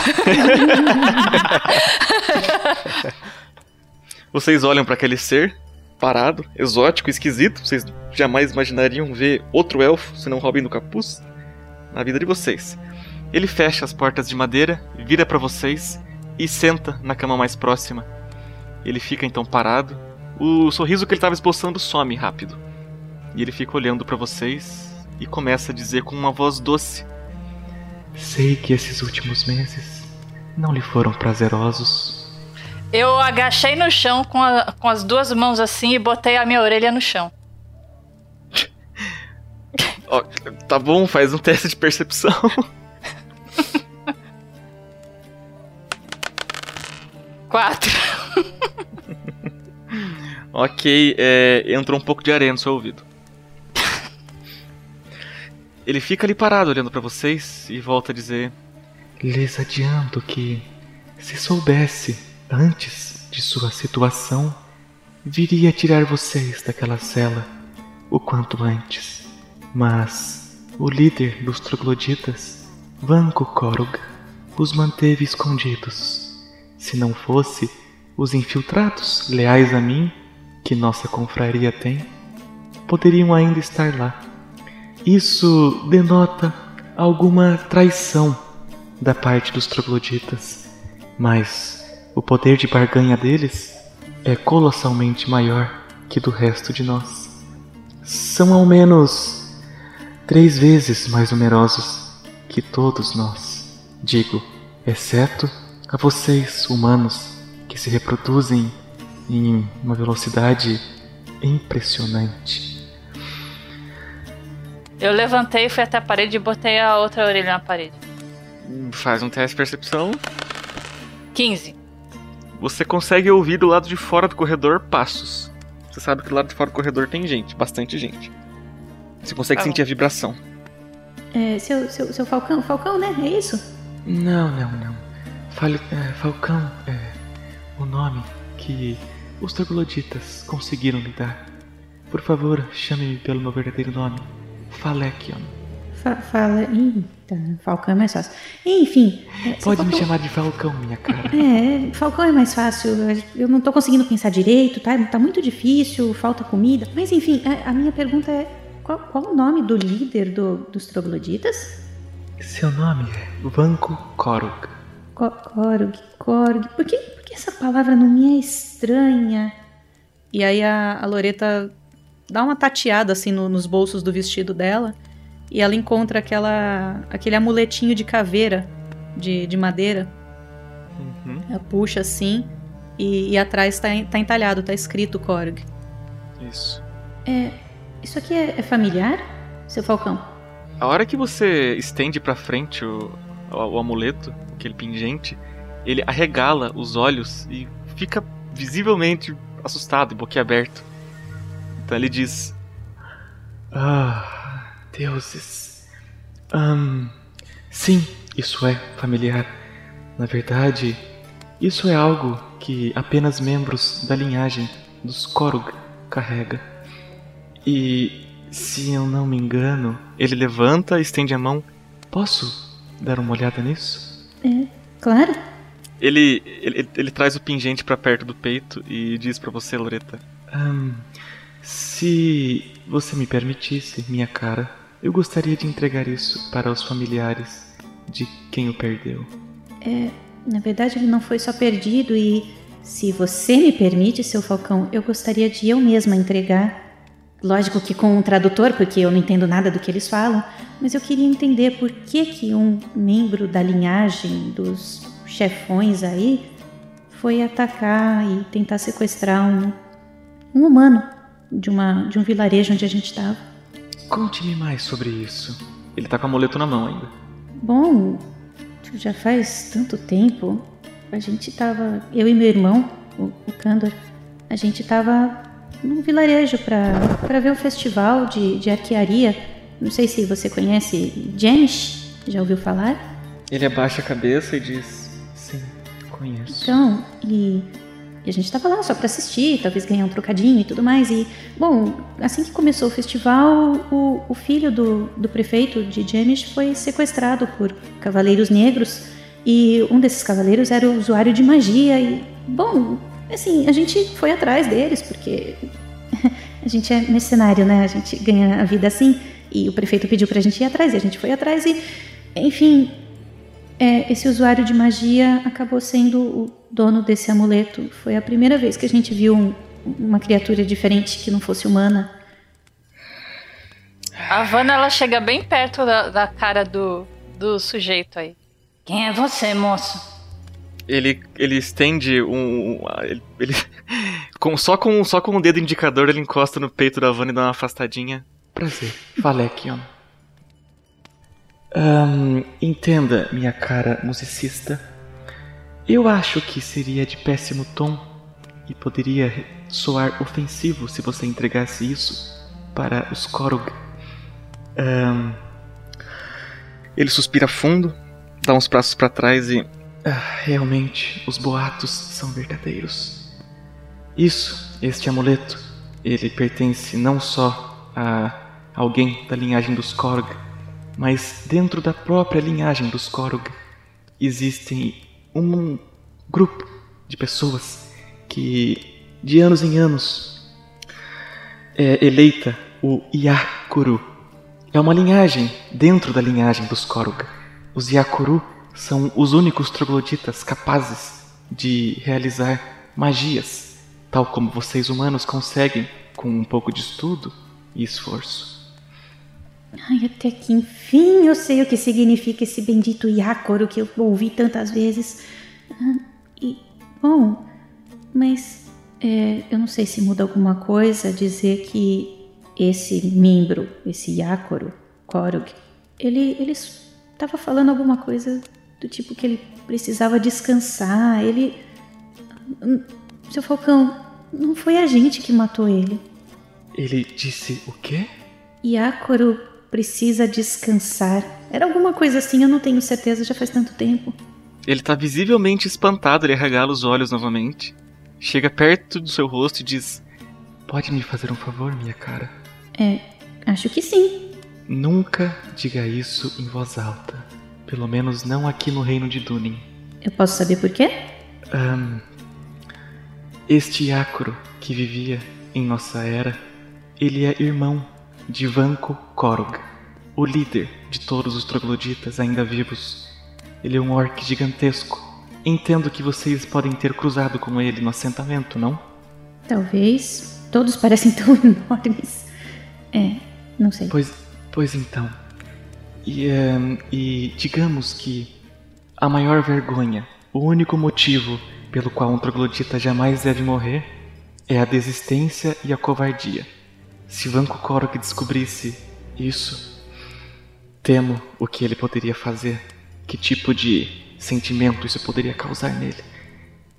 Vocês olham para aquele ser parado, exótico, esquisito. Vocês jamais imaginariam ver outro elfo, senão Robin do Capuz, na vida de vocês. Ele fecha as portas de madeira, vira para vocês e senta na cama mais próxima. Ele fica então parado. O sorriso que ele estava esboçando some rápido. E ele fica olhando para vocês e começa a dizer com uma voz doce:
Sei que esses últimos meses não lhe foram prazerosos.
Eu agachei no chão com, a- com as duas mãos assim e botei a minha orelha no chão.
Ó, tá bom, faz um teste de percepção.
Quatro.
Ok, é, entrou um pouco de areia no seu ouvido. Ele fica ali parado olhando pra vocês e volta a dizer:
Lhes adianto que
Se soubesse antes de sua situação, viria tirar vocês daquela cela o quanto antes. Mas o líder dos trogloditas, Vanko Korog, os manteve escondidos. Se não fosse os infiltrados leais a mim, que nossa confraria tem, poderiam ainda estar lá. Isso denota alguma traição da parte dos trogloditas, mas o poder de barganha deles é colossalmente maior que do resto de nós. São ao menos três vezes mais numerosos que todos nós, digo, exceto a vocês, humanos, que se reproduzem em uma velocidade impressionante.
Eu levantei, fui até a parede e botei a outra orelha na parede.
Faz um teste de percepção.
15.
Você consegue ouvir do lado de fora do corredor passos. Você sabe que do lado de fora do corredor tem gente, bastante gente. Você consegue
bom.
sentir a vibração.
É, seu, seu, seu Falcão, Falcão, né? É isso?
Não, não, não. Fale, é, Falcão é o nome que os trogloditas conseguiram lhe dar. Por favor, chame-me pelo meu verdadeiro nome. Falekion.
Fa- fala. Eita, Falcão é mais fácil. Enfim. é,
Pode me chamar de Falcão, minha cara.
É, Falcão é mais fácil. Eu não tô conseguindo pensar direito, tá? Tá muito difícil, falta comida. Mas enfim, a, a minha pergunta é: qual, qual o nome do líder do- dos trogloditas?
Seu nome é Vanko Korog.
Korg, Korg. Por que, por que essa palavra não me é estranha?
E aí a, a Loreta dá uma tateada assim no- nos bolsos do vestido dela e ela encontra aquela aquele amuletinho de caveira de, de madeira.
Uhum.
Ela puxa assim e, e atrás tá, en- tá entalhado, tá escrito Korg.
Isso.
É, isso aqui é, é familiar, seu Falcão?
A hora que você estende pra frente o, o, o amuleto, aquele pingente, ele arregala os olhos e fica visivelmente assustado e boquiaberto. Então ele diz:
Ah, deuses. Ahn, sim, isso é familiar. Na verdade, isso é algo que apenas membros da linhagem dos Korug carrega. E se eu não me engano,
Ele levanta, estende a mão.
posso dar uma olhada nisso?
É, claro.
Ele, ele, ele traz o pingente pra perto do peito e diz pra você, Loreta:
se você me permitisse, minha cara, eu gostaria de entregar isso para os familiares de quem o perdeu.
É, na verdade, ele não foi só perdido e, se você me permite, seu Falcão, eu gostaria de eu mesma entregar. Lógico que com um tradutor, porque eu não entendo nada do que eles falam, mas eu queria entender por que que um membro da linhagem dos chefões aí foi atacar e tentar sequestrar um, um humano de, uma, de um vilarejo onde a gente estava.
Conte-me mais sobre isso.
Ele tá com o amuleto na mão ainda.
Bom, já faz tanto tempo. A gente tava. Eu e meu irmão, o, o Kandor, a gente tava num vilarejo pra, pra ver o festival de, de arquearia. Não sei se você conhece Janish, já ouviu falar?
Ele abaixa a cabeça e diz:
conheço.
Então, e, e a gente tava lá só pra assistir, talvez ganhar um trocadinho e tudo mais. E, bom, assim que começou o festival, o, o filho do, do prefeito de Janish foi sequestrado por cavaleiros negros. E um desses cavaleiros era o usuário de magia. E, bom, assim, a gente foi atrás deles, porque a gente é mercenário, né? A gente ganha a vida assim. E o prefeito pediu pra gente ir atrás, e a gente foi atrás. E, enfim, é, esse usuário de magia acabou sendo o dono desse amuleto. Foi a primeira vez que a gente viu um- uma criatura diferente que não fosse humana.
A Vanna ela chega bem perto da, da cara do, do sujeito aí.
Quem é você, moço?
Ele, ele estende um. um- ele, ele- com, só, com, só com o dedo indicador ele encosta no peito da Vanna e dá uma afastadinha.
Prazer, Falekion. Ahn, entenda, minha cara musicista. Eu acho que seria de péssimo tom e poderia soar ofensivo se você entregasse isso para os Korog. Ahn,
Ele suspira fundo, dá uns passos pra trás e.
Ah, realmente, os boatos são verdadeiros. Isso, este amuleto, ele pertence não só a alguém da linhagem dos Korg, mas dentro da própria linhagem dos Korg existem um grupo de pessoas que de anos em anos é eleita o Yakuru. É uma linhagem dentro da linhagem dos Korg. Os Yakuru são os únicos trogloditas capazes de realizar magias, tal como vocês humanos conseguem com um pouco de estudo e esforço.
Ai, até que enfim eu sei o que significa esse bendito Yakoro que eu ouvi tantas vezes. Ah, e, bom, mas é, eu não sei se muda alguma coisa dizer que esse membro, esse Yakoro, Korog, ele, ele estava falando alguma coisa do tipo que ele precisava descansar. Ele. Hum, seu Falcão, não foi a gente que matou ele.
Ele disse o quê?
Yakoro precisa descansar. Era alguma coisa assim, eu não tenho certeza, já faz tanto tempo.
Ele tá visivelmente espantado, ele regala os olhos novamente. Chega perto do seu rosto e diz:
Pode me fazer um favor, minha cara?
É, acho que sim.
Nunca diga isso em voz alta. Pelo menos não aqui no reino de Dunin.
Eu posso saber por quê?
Um, este Yakuro que vivia em nossa era, ele é irmão de Vanko Korog, o líder de todos os trogloditas ainda vivos. Ele é um orc gigantesco. Entendo que vocês podem ter cruzado com ele no assentamento, não?
Talvez. Todos parecem tão enormes. É, não sei.
Pois, pois então. E, um, e digamos que a maior vergonha, o único motivo pelo qual um troglodita jamais deve morrer é a desistência e a covardia. Se Vanco Korok descobrisse isso, temo o que ele poderia fazer, que tipo de sentimento isso poderia causar nele.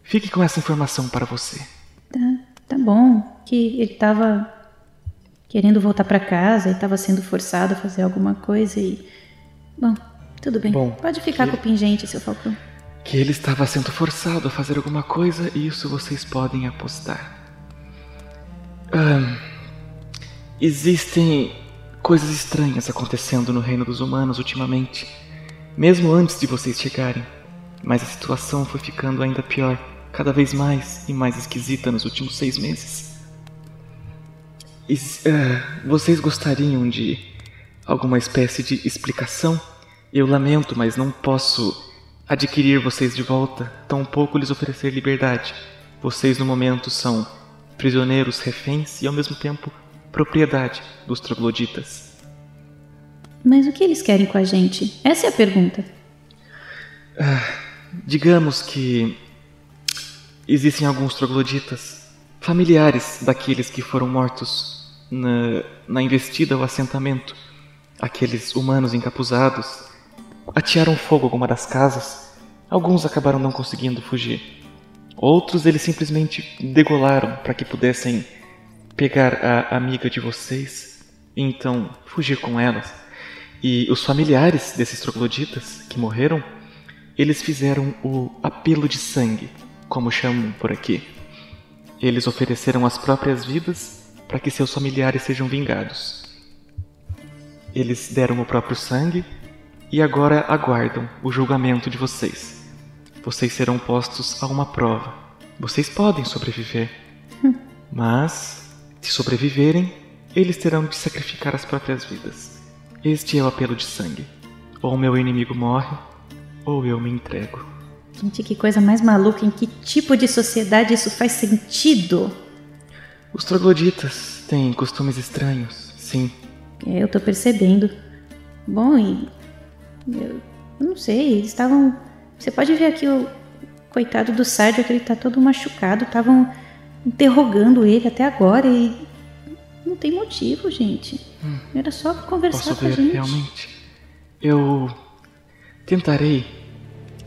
Fique com essa informação para você.
Tá, tá bom. Que ele estava querendo voltar para casa e estava sendo forçado a fazer alguma coisa e Bom, tudo bem. Bom, Pode ficar com o pingente, seu Falcão.
Que ele estava sendo forçado a fazer alguma coisa e isso vocês podem apostar. Um, existem coisas estranhas acontecendo no reino dos humanos ultimamente, mesmo antes de vocês chegarem. Mas a situação foi ficando ainda pior, cada vez mais e mais esquisita nos últimos seis meses. E, uh, vocês gostariam de alguma espécie de explicação. Eu lamento, mas não posso adquirir vocês de volta, tampouco lhes oferecer liberdade. Vocês no momento são prisioneiros, reféns e ao mesmo tempo propriedade dos trogloditas.
Mas o que eles querem com a gente? Essa é a pergunta.
Ah, digamos que existem alguns trogloditas, familiares daqueles que foram mortos na, na investida ao assentamento Aqueles humanos encapuzados atearam fogo a alguma das casas. Alguns acabaram não conseguindo fugir. Outros eles simplesmente degolaram para que pudessem pegar a amiga de vocês e então fugir com elas. E os familiares desses trogloditas que morreram, eles fizeram o apelo de sangue, como chamam por aqui. Eles ofereceram as próprias vidas para que seus familiares sejam vingados. Eles deram o próprio sangue e agora aguardam o julgamento de vocês. Vocês serão postos a uma prova. Vocês podem sobreviver, mas se sobreviverem, eles terão de sacrificar as próprias vidas. Este é o apelo de sangue. Ou meu inimigo morre, ou eu me entrego.
Gente, que coisa mais maluca. Em que tipo de sociedade isso faz sentido?
Os trogloditas têm costumes estranhos, sim.
É, eu tô percebendo. Bom, e. Eu, eu não sei, eles estavam. Você pode ver aqui o coitado do Sardio que ele tá todo machucado. Estavam interrogando ele até agora e. Não tem motivo, gente. Hum, Era só conversar
posso
com
ver,
a gente.
realmente. Eu tentarei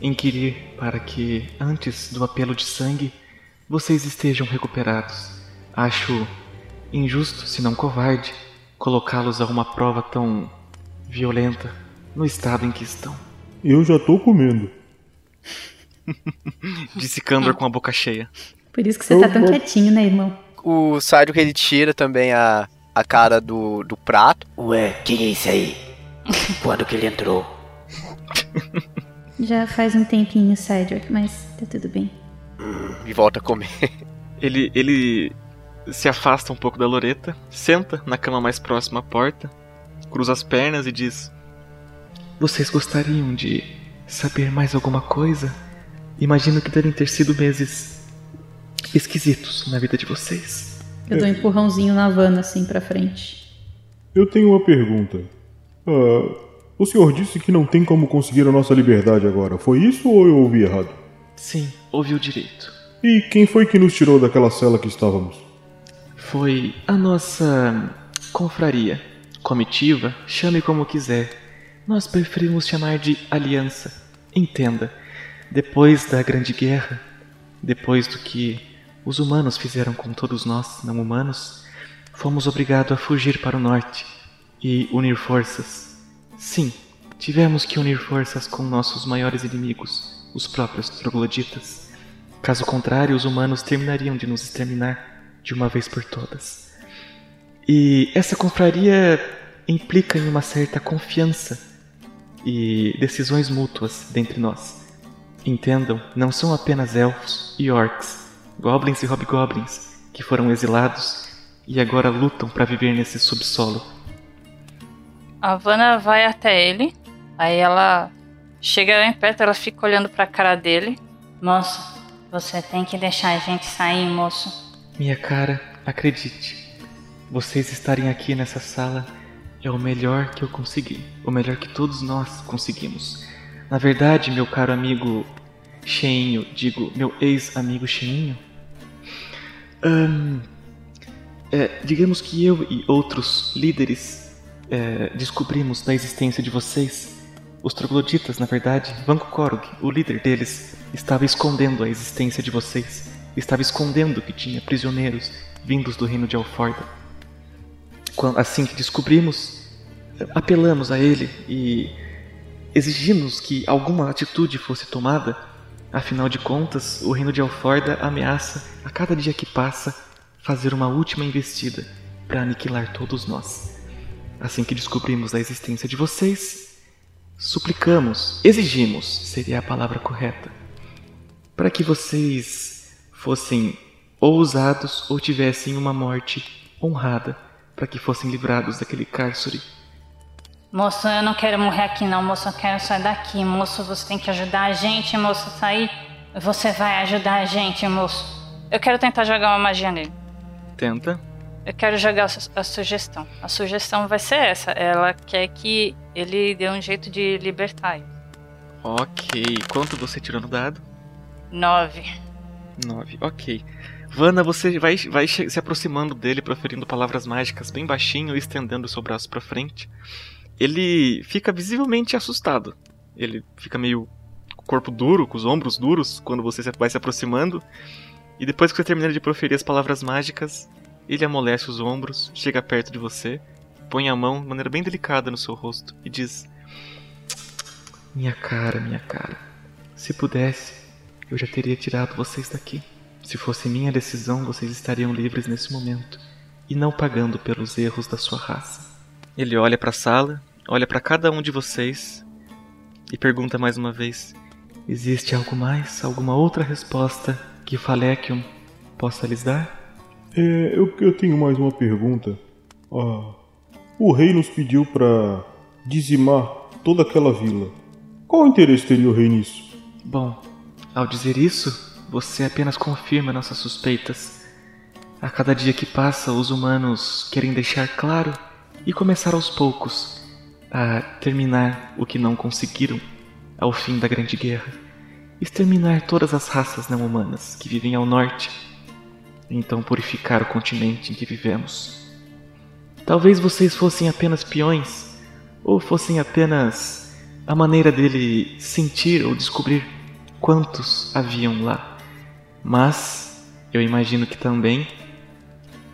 inquirir para que, antes do apelo de sangue, vocês estejam recuperados. Acho injusto, se não covarde, colocá-los a uma prova tão violenta no estado em que estão.
Eu já tô comendo.
Disse Kandor com a boca cheia.
Por isso que você tá tão quietinho, né, irmão?
O Sádio que ele tira também a, a cara do, do prato.
Ué, quem é esse aí? Quando que ele entrou?
Já faz um tempinho, Cedric, mas tá tudo bem.
E volta a comer.
Ele, ele se afasta um pouco da Loreta, senta na cama mais próxima à porta, cruza as pernas e diz:
Vocês gostariam de saber mais alguma coisa? Imagino que devem ter sido meses esquisitos na vida de vocês.
Eu dou um empurrãozinho na Havana assim pra frente.
Eu tenho uma pergunta. Ah, o senhor disse que não tem como conseguir a nossa liberdade agora. Foi isso ou eu ouvi errado?
Sim, ouviu direito.
E quem foi que nos tirou daquela cela que estávamos?
Foi a nossa confraria, comitiva, chame como quiser. Nós preferimos chamar de aliança. Entenda, depois da Grande Guerra, depois do que os humanos fizeram com todos nós, não humanos, fomos obrigados a fugir para o norte e unir forças. Sim, tivemos que unir forças com nossos maiores inimigos, os próprios trogloditas. Caso contrário, os humanos terminariam de nos exterminar de uma vez por todas. E essa confraria implica em uma certa confiança e decisões mútuas dentre nós. Entendam, não são apenas elfos e orcs, goblins e hobgoblins que foram exilados e agora lutam para viver nesse subsolo.
A Vanna vai até ele, aí ela chega em perto, ela fica olhando pra cara dele.
Moço, você tem que deixar a gente sair, moço.
Minha cara, acredite, vocês estarem aqui nessa sala é o melhor que eu consegui, o melhor que todos nós conseguimos. Na verdade, meu caro amigo Cheinho, digo, meu ex-amigo Cheinho, hum, é, digamos que eu e outros líderes é, descobrimos da existência de vocês. Os trogloditas, na verdade, Vanko Korog, o líder deles, estava escondendo a existência de vocês. Estava escondendo que tinha prisioneiros vindos do reino de Alforda. Assim que descobrimos, apelamos a ele e exigimos que alguma atitude fosse tomada. Afinal de contas, o reino de Alforda ameaça, a cada dia que passa, fazer uma última investida para aniquilar todos nós. Assim que descobrimos a existência de vocês, suplicamos, exigimos, seria a palavra correta, para que vocês fossem ousados ou tivessem uma morte honrada, para que fossem livrados daquele cárcere.
Moço, eu não quero morrer aqui não, moço, eu quero sair daqui. Moço, você tem que ajudar a gente, moço, sair. Você vai ajudar a gente, moço.
Eu quero tentar jogar uma magia nele.
Tenta.
Eu quero jogar a su- a sugestão. A sugestão vai ser essa. Ela quer que ele dê um jeito de libertar ele.
Ok. Quanto você tirou no dado?
Nove.
9. Ok. Vanna, você vai, vai se aproximando dele, proferindo palavras mágicas bem baixinho e estendendo o seu braço pra frente. Ele fica visivelmente assustado. Ele fica meio corpo duro, com os ombros duros, quando você vai se aproximando. E depois que você termina de proferir as palavras mágicas, ele amolece os ombros, chega perto de você, põe a mão de maneira bem delicada no seu rosto e diz:
Minha cara, minha cara. Se pudesse, eu já teria tirado vocês daqui. Se fosse minha decisão, vocês estariam livres nesse momento e não pagando pelos erros da sua raça.
Ele olha pra sala, olha pra cada um de vocês e pergunta mais uma vez:
Existe algo mais, alguma outra resposta que Falekium possa lhes dar?
É, eu, eu tenho mais uma pergunta. Ah, o rei nos pediu para dizimar toda aquela vila. Qual interesse teria o rei nisso?
Bom, ao dizer isso, você apenas confirma nossas suspeitas. A cada dia que passa, os humanos querem deixar claro e começar aos poucos a terminar o que não conseguiram ao fim da Grande Guerra. Exterminar todas as raças não humanas que vivem ao norte, e então purificar o continente em que vivemos. Talvez vocês fossem apenas peões, ou fossem apenas a maneira dele sentir ou descobrir quantos haviam lá. Mas eu imagino que também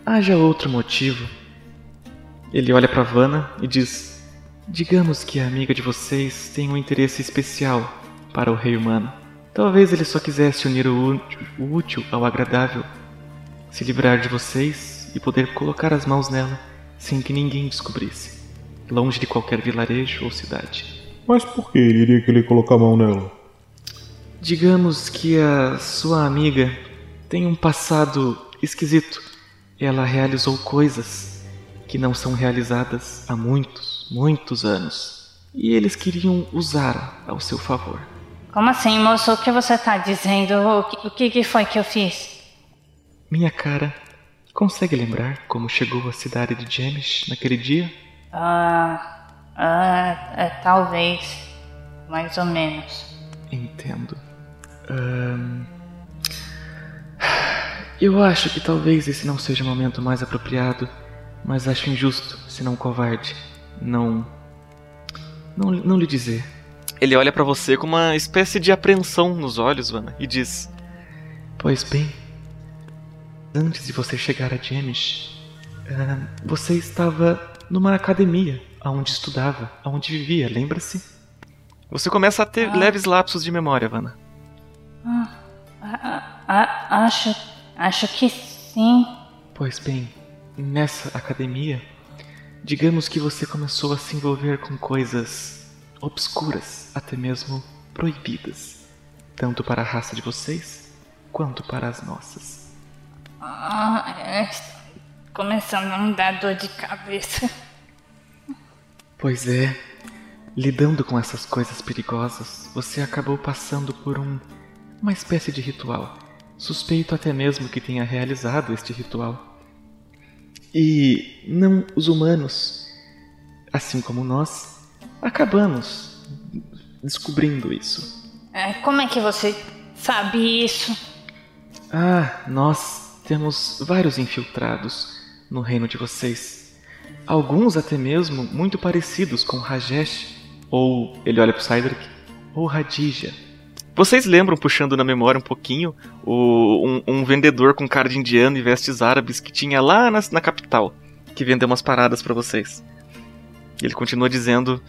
haja outro motivo. Ele olha para Vanna e diz: Digamos que a amiga de vocês tem um interesse especial para o rei humano. Talvez ele só quisesse unir o útil, ao agradável, se livrar de vocês e poder colocar as mãos nela sem que ninguém descobrisse, longe de qualquer vilarejo ou cidade.
Mas por que ele iria querer colocar a mão nela?
Digamos que a sua amiga tem um passado esquisito. Ela realizou coisas que não são realizadas há muitos, muitos anos. E eles queriam usar ao seu favor.
Como assim, moço? O que você tá dizendo? O que, o que foi que eu fiz?
Minha cara, consegue lembrar como chegou à cidade de James naquele dia?
Ah, ah, é, talvez. Mais ou menos.
Entendo. Ahn, Eu acho que talvez esse não seja o momento mais apropriado, mas acho injusto, se não covarde, não. Não, não lhe dizer.
Ele olha pra você com uma espécie de apreensão nos olhos, Vanna, e diz:
Pois bem, antes de você chegar a James, ah, você estava numa academia, aonde estudava, aonde vivia, lembra-se?
Você começa a ter
Ah.
leves lapsos de memória, Vanna.
Ah, ah, ah, acho, acho que sim.
Pois bem, nessa academia, digamos que você começou a se envolver com coisas obscuras, até mesmo proibidas, tanto para a raça de vocês quanto para as nossas.
Ah, é, começando a me dar dor de cabeça.
Pois é, lidando com essas coisas perigosas, você acabou passando por um uma espécie de ritual. Suspeito até mesmo que tenha realizado este ritual. E não os humanos, assim como nós, acabamos descobrindo isso.
É, como é que você sabe isso?
Ah, nós temos vários infiltrados no reino de vocês. Alguns até mesmo muito parecidos com Rajesh, ou ele olha pro Cydric, ou Radija.
Vocês lembram, puxando na memória um pouquinho, o, um, um vendedor com cara de indiano e vestes árabes que tinha lá na, na capital, que vendeu umas paradas pra vocês. Ele continua dizendo: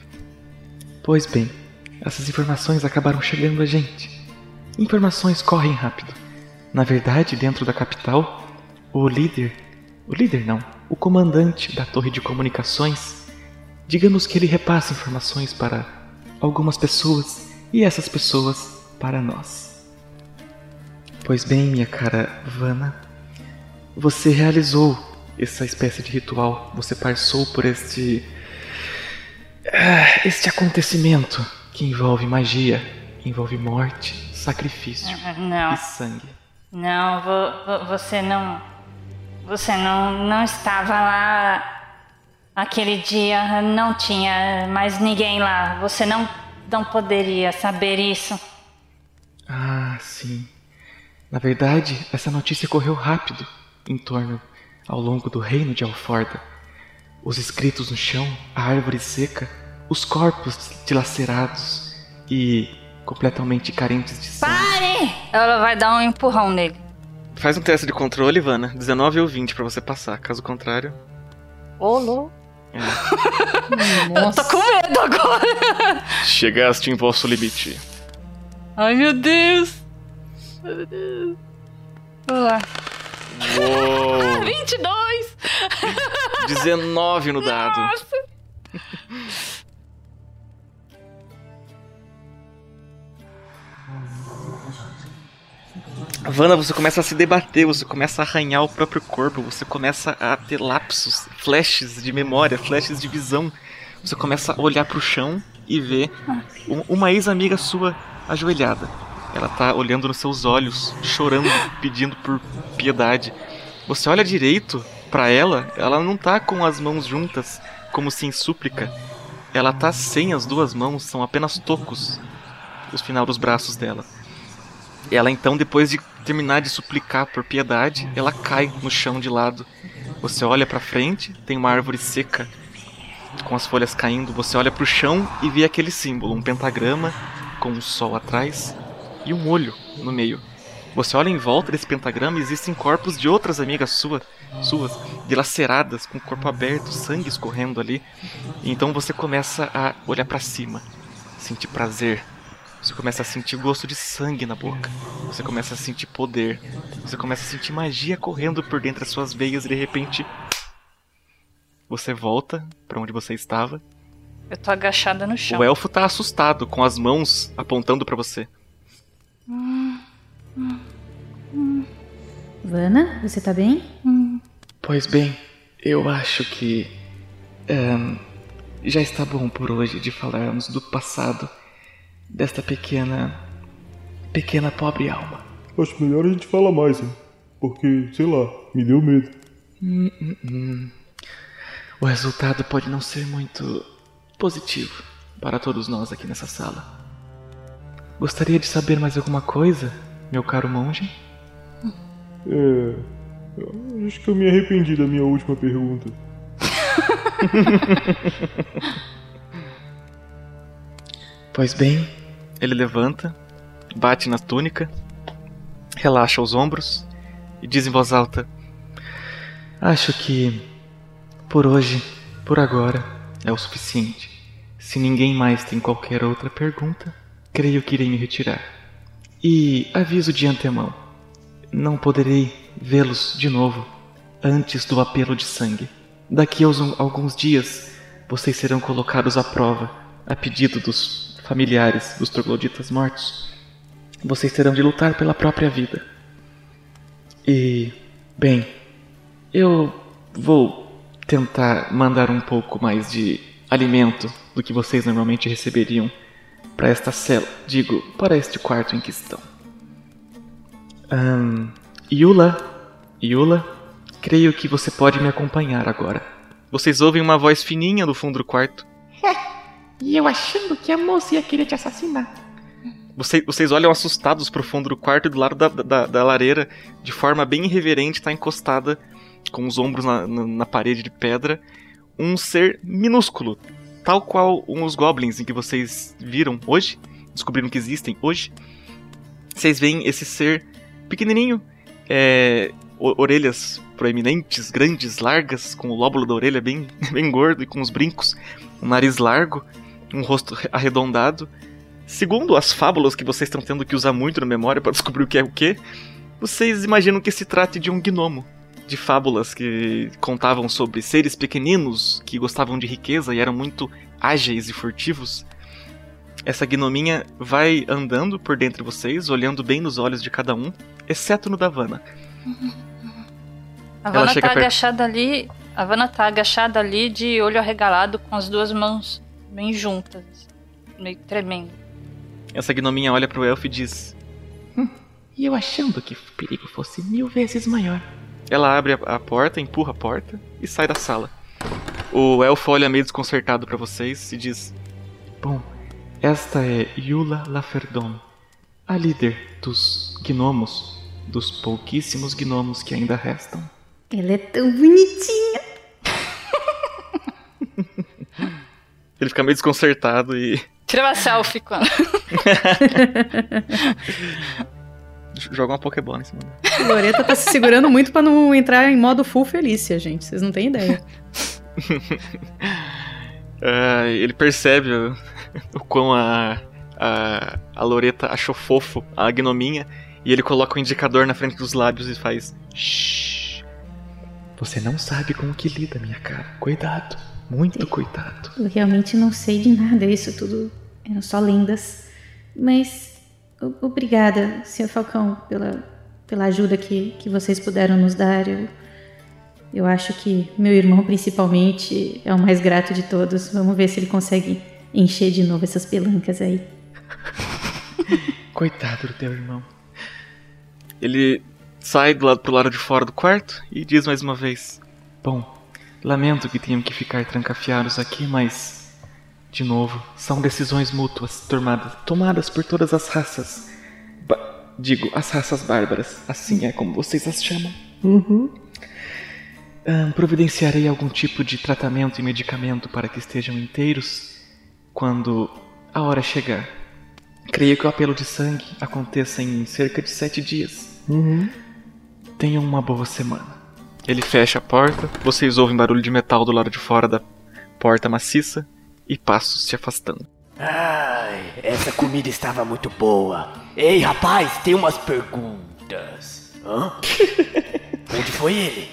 Pois bem, essas informações acabaram chegando a gente. Informações correm rápido. Na verdade, dentro da capital, o líder, o líder não, o comandante da torre de comunicações, digamos que ele repassa informações para algumas pessoas e essas pessoas para nós. Pois bem, minha cara Vanna, você realizou essa espécie de ritual, você passou por este ah, este acontecimento que envolve magia, envolve morte, sacrifício
Não.
e sangue.
Não, vo- vo- você não. Você não, não estava lá aquele dia, não tinha mais ninguém lá. Você não, não poderia saber isso.
Ah, sim. Na verdade, essa notícia correu rápido em torno ao longo do reino de Alforda. Os escritos no chão, a árvore seca, os corpos dilacerados e completamente carentes de sangue.
Pare! Ela vai dar um empurrão nele.
Faz um teste de controle, Vanna. 19 ou 20 pra você passar. Caso contrário.
Ô, louco.
Eu tô com medo agora.
Chegaste em vosso limite.
Ai, meu Deus. Ai, meu Deus. Vamos lá.
Uou!
22.
19 no dado.
Nossa.
Vanna, você começa a se debater, você começa a arranhar o próprio corpo, você começa a ter lapsos, flashes de memória, flashes de visão. Você começa a olhar pro chão e ver um- uma ex-amiga sua ajoelhada. Ela tá olhando nos seus olhos, chorando, pedindo por piedade. Você olha direito pra ela, ela não tá com as mãos juntas, como se em súplica. Ela tá sem as duas mãos, são apenas tocos os final dos braços dela. Ela então, depois de terminar de suplicar por piedade, ela cai no chão de lado. Você olha pra frente, tem uma árvore seca com as folhas caindo. Você olha pro chão e vê aquele símbolo, um pentagrama com um sol atrás e um olho no meio. Você olha em volta desse pentagrama e existem corpos de outras amigas sua, suas, dilaceradas, com o corpo aberto, sangue escorrendo ali. Então você começa a olhar pra cima, sentir prazer,
Você começa a sentir gosto de sangue na boca. Você começa a sentir poder. Você começa a sentir magia correndo por dentro das suas veias e de repente você volta para onde você estava.
Eu tô agachada no chão.
O elfo tá assustado, com as mãos apontando para você.
Vana, você tá bem?
Pois bem, eu acho que. ahn, já está bom por hoje de falarmos do passado desta pequena. pequena pobre alma.
Acho melhor a gente falar mais, hein? Porque, sei lá, me deu medo.
Hum, hum, hum. O resultado pode não ser muito positivo para todos nós aqui nessa sala. Gostaria de saber mais alguma coisa, meu caro monge?
É. Acho que eu me arrependi da minha última pergunta.
Pois bem,
Ele levanta, bate na túnica, relaxa os ombros e diz em voz alta:
acho que por hoje, por agora, é o suficiente. Se ninguém mais tem qualquer outra pergunta, creio que irei me retirar. E aviso de antemão: não poderei vê-los de novo antes do apelo de sangue. Daqui a uns- alguns dias, vocês serão colocados à prova, a pedido dos familiares dos trogloditas mortos. Vocês terão de lutar pela própria vida. E, bem, eu vou tentar mandar um pouco mais de alimento do que vocês normalmente receberiam para esta cela, digo, para este quarto em que estão. Ahn, Yula, Yula, creio que você pode me acompanhar agora.
Vocês ouvem uma voz fininha do fundo do quarto.
E eu achando que a moça ia querer te assassinar.
Vocês, vocês olham assustados pro fundo do quarto e do lado da, da, da lareira, de forma bem irreverente, tá encostada, com os ombros na, na, na parede de pedra, um ser minúsculo, tal qual uns goblins em que vocês viram hoje, descobriram que existem hoje. Vocês veem esse ser pequenininho, é, orelhas proeminentes, grandes, largas, com o lóbulo da orelha bem, bem gordo e com os brincos, um nariz largo, um rosto arredondado. Segundo as fábulas que vocês estão tendo que usar muito na memória para descobrir o que é o que, vocês imaginam que se trate de um gnomo. De fábulas que contavam sobre seres pequeninos que gostavam de riqueza e eram muito ágeis e furtivos. Essa gnominha vai andando por dentro de vocês, olhando bem nos olhos de cada um, exceto no da Vanna.
A
Ela
Vanna tá
perto.
agachada ali. A Vanna tá agachada ali de olho arregalado, com as duas mãos bem juntas, meio tremendo.
Essa gnominha olha pro elfo e diz:
E eu achando que o perigo fosse mil vezes maior.
Ela abre a, a porta, empurra a porta e sai da sala. O elfo olha meio desconcertado pra vocês e diz:
Bom, esta é Yula Laferdon, a líder dos gnomos, dos pouquíssimos gnomos que ainda restam.
Ela é tão bonitinha.
Ele fica meio desconcertado e
Tira uma selfie com ela.
joga uma Pokébola em cima dela.
Loreta tá se segurando muito pra não entrar em modo full Felícia, gente. Vocês não têm ideia.
Ah, ele percebe o, o quão a, a, a Loreta achou fofo a gnominha e ele coloca o indicador na frente dos lábios e faz.
Shhh. Você não sabe com o que lida, minha cara. Cuidado, muito cuidado.
Eu realmente não sei de nada, isso tudo eram só lendas. Mas obrigada, Sr. Falcão, pela, pela ajuda que, que vocês puderam nos dar. Eu, eu acho que meu irmão, principalmente, é o mais grato de todos. Vamos ver se ele consegue encher de novo essas pelancas aí.
Coitado do teu irmão.
Ele sai do lado pro lado de fora do quarto e diz mais uma vez:
Bom, lamento que tenham que ficar trancafiados aqui, mas. De novo, são decisões mútuas tomadas, tomadas por todas as raças. Ba- digo, as raças bárbaras. Assim é como vocês as chamam.
Uhum.
Ahn, providenciarei algum tipo de tratamento e medicamento para que estejam inteiros quando a hora chegar. Creio que o apelo de sangue aconteça em cerca de sete dias.
Uhum.
Tenham uma boa semana.
Ele fecha a porta, vocês ouvem barulho de metal do lado de fora da porta maciça e passos se afastando.
Ai, essa comida estava muito boa. Ei, rapaz, tem umas perguntas. Hã? Onde foi ele?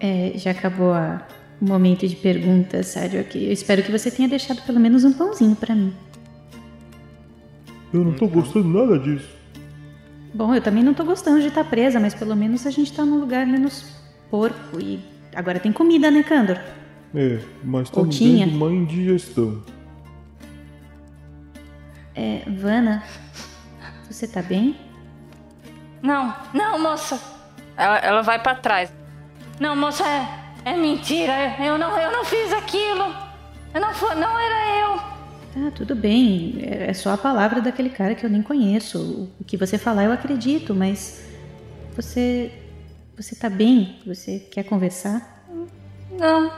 É, já acabou a- o momento de perguntas, Sádio. aqui. Eu espero que você tenha deixado pelo menos um pãozinho pra mim.
Eu não tô gostando nada disso.
Bom, eu também não tô gostando de estar presa, mas pelo menos a gente tá num lugar menos porco e agora tem comida, né, Candor?
É, mas tá
Ou
me
tinha.
uma indigestão.
É, Vana, você tá bem?
Não, não, moça. Ela, ela vai pra trás. Não, moça, é, é mentira. Eu não, eu não fiz aquilo. Eu não, fui, não era eu.
Ah, tudo bem. É é só a palavra daquele cara que eu nem conheço. O- O que você falar eu acredito, mas você você tá bem? Você quer conversar?
Não,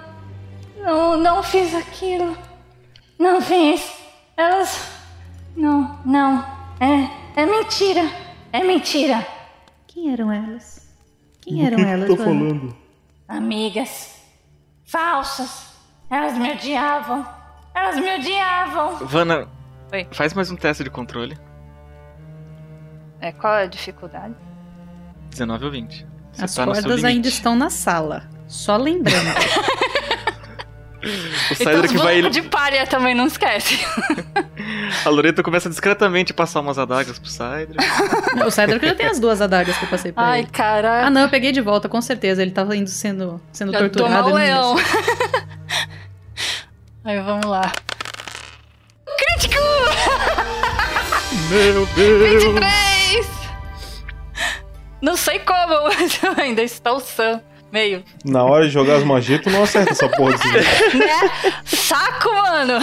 não, não fiz aquilo. Não fiz. Elas. Não, não. É, é mentira. É mentira.
Quem eram elas? Quem
Do
eram
que que
elas,
tá
Vana?
falando?
Amigas. Falsas. Elas me odiavam. Elas me odiavam.
Vana,
Oi.
faz mais um teste de controle.
É, qual é a dificuldade?
19 ou 20. Você
As
tá
cordas ainda estão na sala. Só lembrando.
O
Então,
Cydric
os
vai.
de palha também não esquece.
A Loreta começa discretamente a passar umas adagas pro Cydric.
o Cedric já tem as duas adagas que eu passei pra
Ai,
ele.
cara.
Ah, não, eu peguei de volta, com certeza. Ele tava indo sendo, sendo
Já
torturado.
tomou o
não
leão. Aí vamos lá. Crítico!
Meu Deus!
23! Não sei como, mas eu ainda estou sã. Meio.
Na hora de jogar as magias, tu não acerta essa porra desse jeito.
Né? Saco, mano!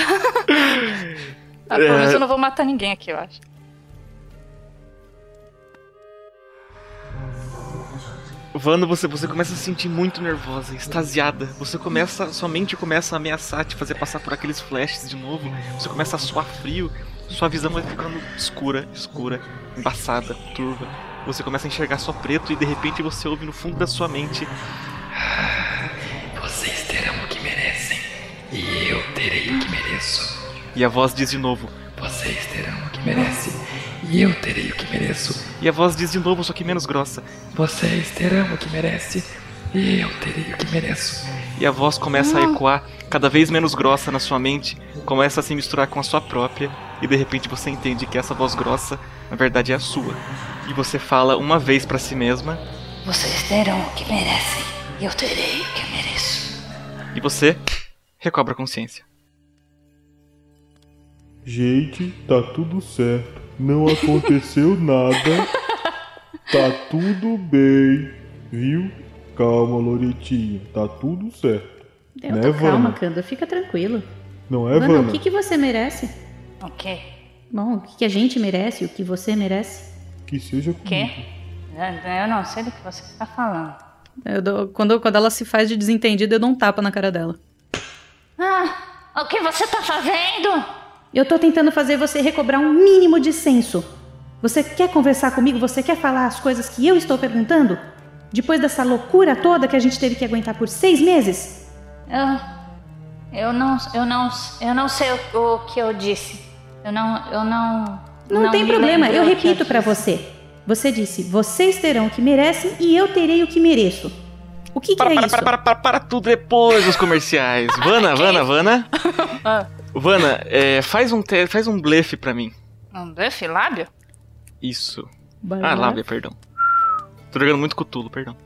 Ah, pelo menos
É.
eu não vou matar ninguém aqui, eu acho.
Vando, você, você começa a se sentir muito nervosa, extasiada. Você começa, sua mente começa a ameaçar te fazer passar por aqueles flashes de novo. Você começa a suar frio, sua visão vai ficando escura, escura, embaçada, turva. Você começa a enxergar só preto e de repente você ouve no fundo da sua mente.
Vocês terão o que merecem. E eu terei o que mereço.
E a voz diz de novo.
Vocês terão o que merecem. E eu terei o que mereço.
E a voz diz de novo, só que menos grossa.
Vocês terão o que merecem. E eu terei o que mereço.
E a voz começa a ecoar cada vez menos grossa na sua mente, começa a se misturar com a sua própria, e de repente você entende que essa voz grossa, na verdade, é a sua. E você fala uma vez pra si mesma,
Vocês terão o que merecem. E eu terei o que mereço.
e você recobra a consciência.
Gente, tá tudo certo. Não aconteceu nada. Tá tudo bem. Viu? Calma, Loretinha. Tá tudo certo.
Eu
né,
tô calma,
Vana?
Canda. Fica tranquilo.
Não é,
Vana,
Vana?
o que, que você merece?
O quê?
Bom, o que, a gente merece, o que você merece?
Que seja
O quê? Eu não sei do que você está falando.
Eu dou- quando, quando ela se faz de desentendida, eu dou um tapa na cara dela.
Ah, o que você tá fazendo?
Eu tô tentando fazer você recobrar um mínimo de senso. Você quer conversar comigo? Você quer falar as coisas que eu estou perguntando? Depois dessa loucura toda que a gente teve que aguentar por seis meses?
Eu, eu não, eu não, eu não sei o, o que eu disse. Eu não, eu não.
Não, tem
me
problema, eu
que
repito pra
disse.
você. Você disse, vocês terão o que merecem e eu terei o que mereço. O que, que
Para,
é
para,
isso?
para, para, para, para tudo depois dos comerciais. Vana, Vana, Vana.
Ah,
Vana, é, faz, um te- faz um blefe pra mim.
um buff lábio?
Isso.
Vai
Ah,
lá.
lábia, perdão. Tô jogando muito cutulo, perdão.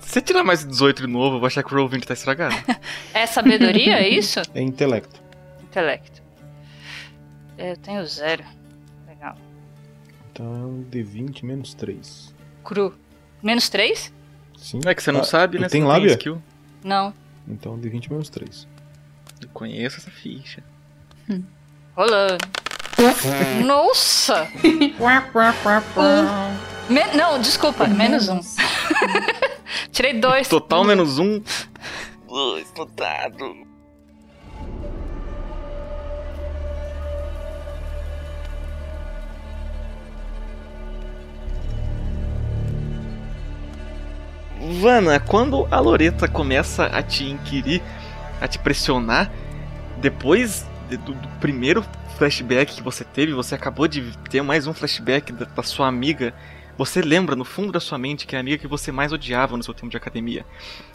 Se você tirar mais 18 de novo, eu vou achar que o Roll20 tá estragado.
É sabedoria, é isso?
É intelecto.
Intelecto. Eu tenho zero. Legal.
Então, D20 menos 3.
Cru. Menos três?
Sim.
É que você não
Ah,
sabe, né?
Tem
você não
lábia?
skill.
Não.
Então, D20 menos 3.
Eu conheço essa ficha.
Rolando. Nossa! Um. Me- não, desculpa, menos um. Tirei dois.
Total menos um. Explotado. Vana, quando a Loreta começa a te inquirir, a te pressionar, depois de- do, do primeiro flashback que você teve, você acabou de ter mais um flashback da, da sua amiga. Você lembra no fundo da sua mente que é a amiga que você mais odiava no seu tempo de academia.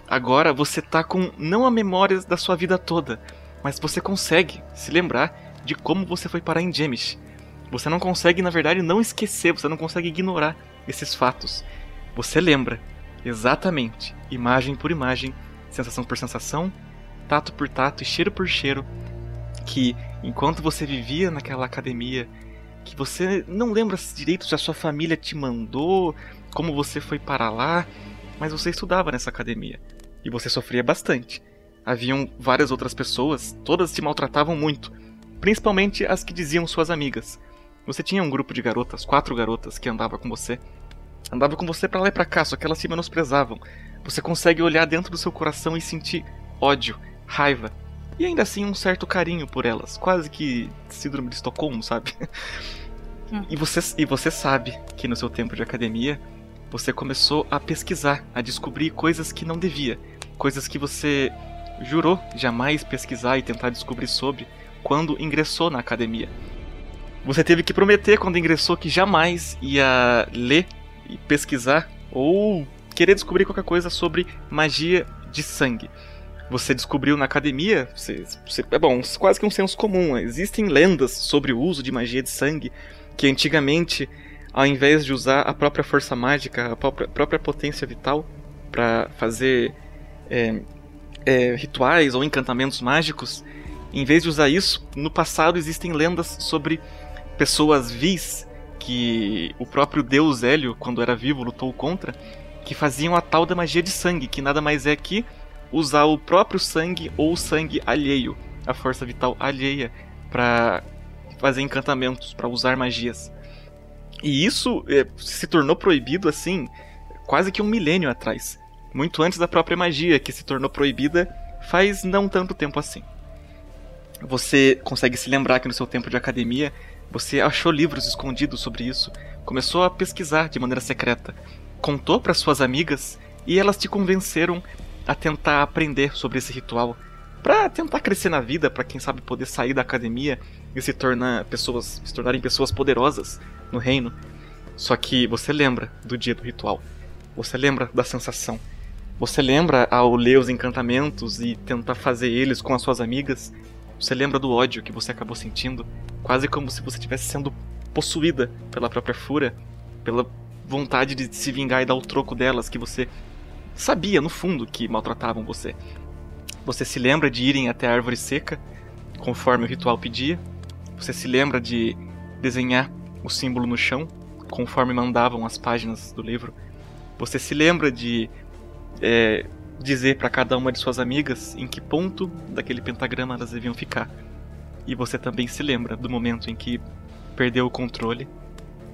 Agora você tá com não a memória da sua vida toda, mas você consegue se lembrar de como você foi parar em Jemish. Você não consegue, na verdade, não esquecer, você não consegue ignorar esses fatos. Você lembra exatamente, imagem por imagem, sensação por sensação, tato por tato e cheiro por cheiro, que enquanto você vivia naquela academia, que você não lembra direito se a sua família te mandou, como você foi para lá, mas você estudava nessa academia e você sofria bastante. Haviam várias outras pessoas, todas te maltratavam muito, principalmente as que diziam suas amigas. Você tinha um grupo de garotas, quatro garotas que andava com você. Andava com você pra lá e pra cá, só que elas se menosprezavam. Você consegue olhar dentro do seu coração e sentir ódio, raiva e ainda assim um certo carinho por elas, quase que síndrome de Estocolmo, sabe? E você, e você sabe que no seu tempo de academia você começou a pesquisar, a descobrir coisas que não devia, coisas que você jurou jamais pesquisar e tentar descobrir sobre quando ingressou na academia. Você teve que prometer quando ingressou que jamais ia ler e pesquisar ou querer descobrir qualquer coisa sobre magia de sangue. Você descobriu na academia, você, você- é bom, quase que um senso comum. Existem lendas sobre o uso de magia de sangue que antigamente, ao invés de usar a própria força mágica, a própria, própria potência vital para fazer é, é, rituais ou encantamentos mágicos, em vez de usar isso, no passado existem lendas sobre pessoas vis que o próprio deus Hélio, quando era vivo, lutou contra, que faziam a tal da magia de sangue, que nada mais é que usar o próprio sangue ou o sangue alheio, a força vital alheia, para fazer encantamentos, para usar magias. E isso é, se tornou proibido assim, quase que um milênio atrás, muito antes da própria magia, que se tornou proibida faz não tanto tempo assim. Você consegue se lembrar que no seu tempo de academia você achou livros escondidos sobre isso, começou a pesquisar de maneira secreta, contou para suas amigas e elas te convenceram a tentar aprender sobre esse ritual, para tentar crescer na vida, para quem sabe poder sair da academia e se tornar pessoas, se tornarem pessoas poderosas no reino. Só que você lembra do dia do ritual. Você lembra da sensação. Você lembra ao ler os encantamentos e tentar fazer eles com as suas amigas. Você lembra do ódio que você acabou sentindo, quase como se você estivesse sendo possuída pela própria fúria, pela vontade de se vingar e dar o troco delas que você sabia no fundo que maltratavam você. Você se lembra de irem até a árvore seca, conforme o ritual pedia. Você se lembra de desenhar o símbolo no chão, conforme mandavam as páginas do livro. Você se lembra de é, dizer para cada uma de suas amigas em que ponto daquele pentagrama elas deviam ficar. E você também se lembra do momento em que perdeu o controle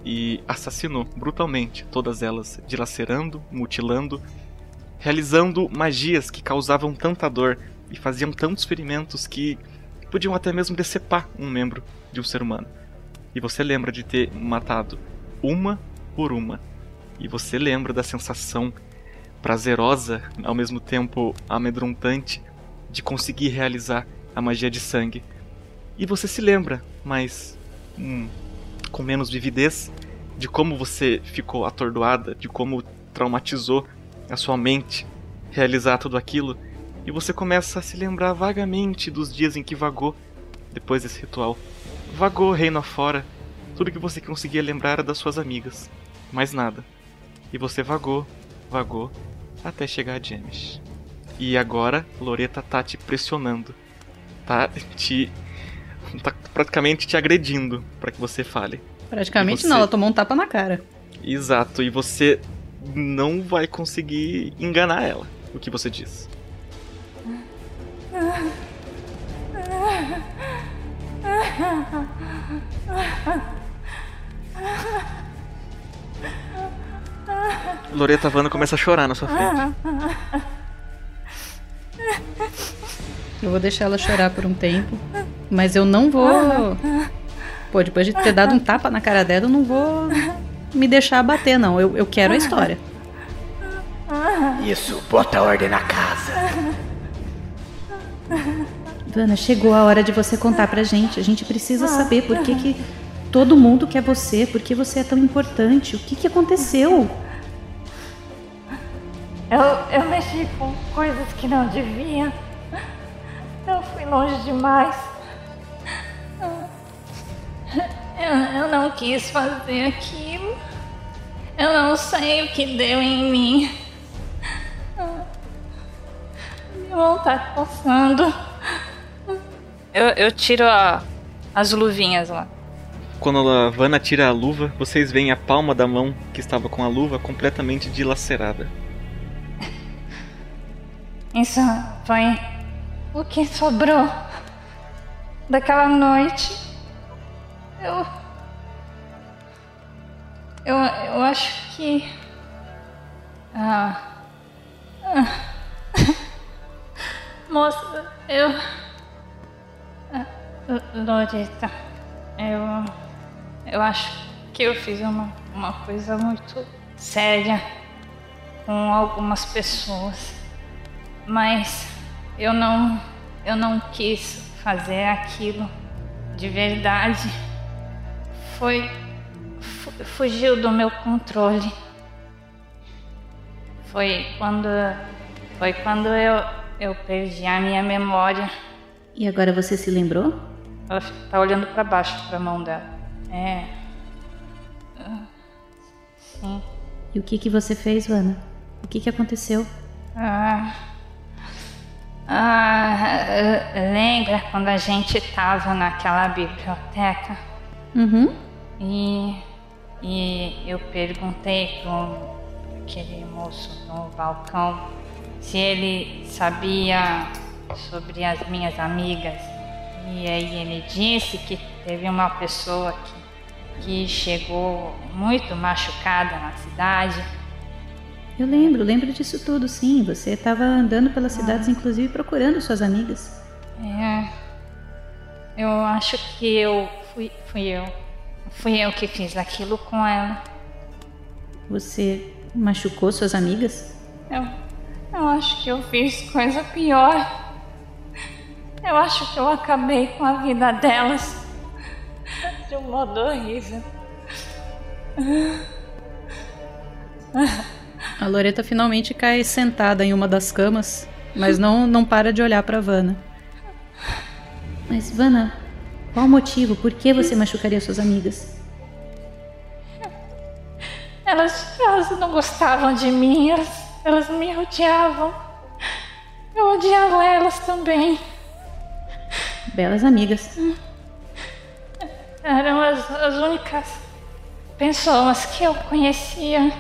e assassinou brutalmente todas elas, dilacerando, mutilando, realizando magias que causavam tanta dor e faziam tantos ferimentos que podiam até mesmo decepar um membro de um ser humano. E você lembra de ter matado uma por uma. E você lembra da sensação prazerosa, ao mesmo tempo amedrontante, de conseguir realizar a magia de sangue. E você se lembra, mas hum, com menos vividez, de como você ficou atordoada, de como traumatizou a sua mente realizar tudo aquilo. E você começa a se lembrar vagamente dos dias em que vagou depois desse ritual. Vagou reino afora. Tudo que você conseguia lembrar era das suas amigas. Mais nada. E você vagou, vagou, até chegar a James. E agora, Loreta tá te pressionando. Tá te. tá praticamente te agredindo para que você fale.
Praticamente
você-
não, ela tomou um tapa na cara.
Exato, e você não vai conseguir enganar ela, o que você diz. Loreta Vano começa a chorar na sua frente.
Eu vou deixar ela chorar por um tempo. Mas eu não vou. Pô, depois de ter dado um tapa na cara dela, eu não vou me deixar abater, não. Eu, eu quero a história.
Isso, bota ordem na casa.
Ivana, chegou a hora de você contar pra gente. A gente precisa saber por que, que todo mundo quer você, por que você é tão importante, o que, que aconteceu?
Eu, eu mexi com coisas que não devia. Eu fui longe demais. Eu, eu não quis fazer aquilo. Eu não sei o que deu em mim. Minha mão tá coçando.
Eu, eu tiro a- as luvinhas lá.
Quando a Vanna tira a luva, vocês veem a palma da mão que estava com a luva completamente dilacerada.
Isso foi o que sobrou daquela noite. Eu. Eu, eu acho que. Ah. ah. Moça, eu. Ah, eu. Eu acho que eu fiz uma, uma coisa muito séria com algumas pessoas mas eu não eu não quis fazer aquilo de verdade. Foi fu- fugiu do meu controle. Foi quando foi quando eu eu perdi a minha memória.
E agora você se lembrou?
Ela tá olhando pra baixo pra mão dela. É. Sim.
E o que, que você fez, Vana? O que, que aconteceu?
Ah, ah, eh, lembra quando a gente tava naquela biblioteca
Uhum.
e, e eu perguntei pro aquele moço no balcão se ele sabia sobre as minhas amigas. E aí ele disse que teve uma pessoa que, que chegou muito machucada na cidade.
Eu lembro, lembro disso tudo, sim. Você estava andando pelas cidades, inclusive procurando suas amigas.
É, eu acho que eu fui, fui eu. Fui eu que fiz aquilo com ela.
Você machucou suas amigas?
Eu, eu acho que eu fiz coisa pior. Eu acho que eu acabei com a vida delas de um modo horrível.
A Loreta finalmente cai sentada em uma das camas, mas não, não para de olhar pra Vanna.
Mas, Vana, qual o motivo? Por que você machucaria suas amigas?
Elas, elas não gostavam de mim, elas, elas me odiavam. Eu odiava elas também.
Belas amigas.
Eram as, as únicas pessoas que eu conhecia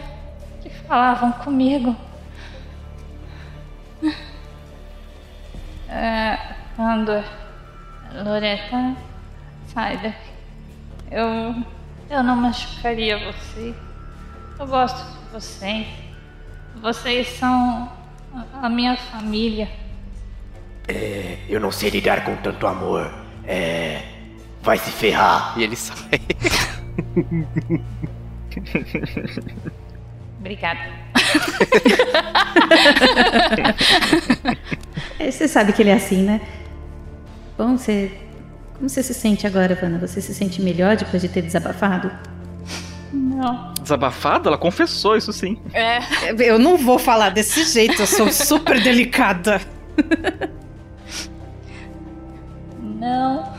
falavam comigo. É, quando Loreta sai daqui, eu, eu não machucaria você. Eu gosto de vocês. Vocês são a- minha família.
É, eu não sei lidar com tanto amor. É. Vai se ferrar.
E ele sai.
Obrigada.
É, Você sabe que ele é assim, né? Bom, você. Como você se sente agora, Vana? Você se sente melhor depois de ter desabafado?
Não.
Desabafado? Ela confessou isso sim.
É.
Eu não vou falar desse jeito, eu sou super delicada.
Não.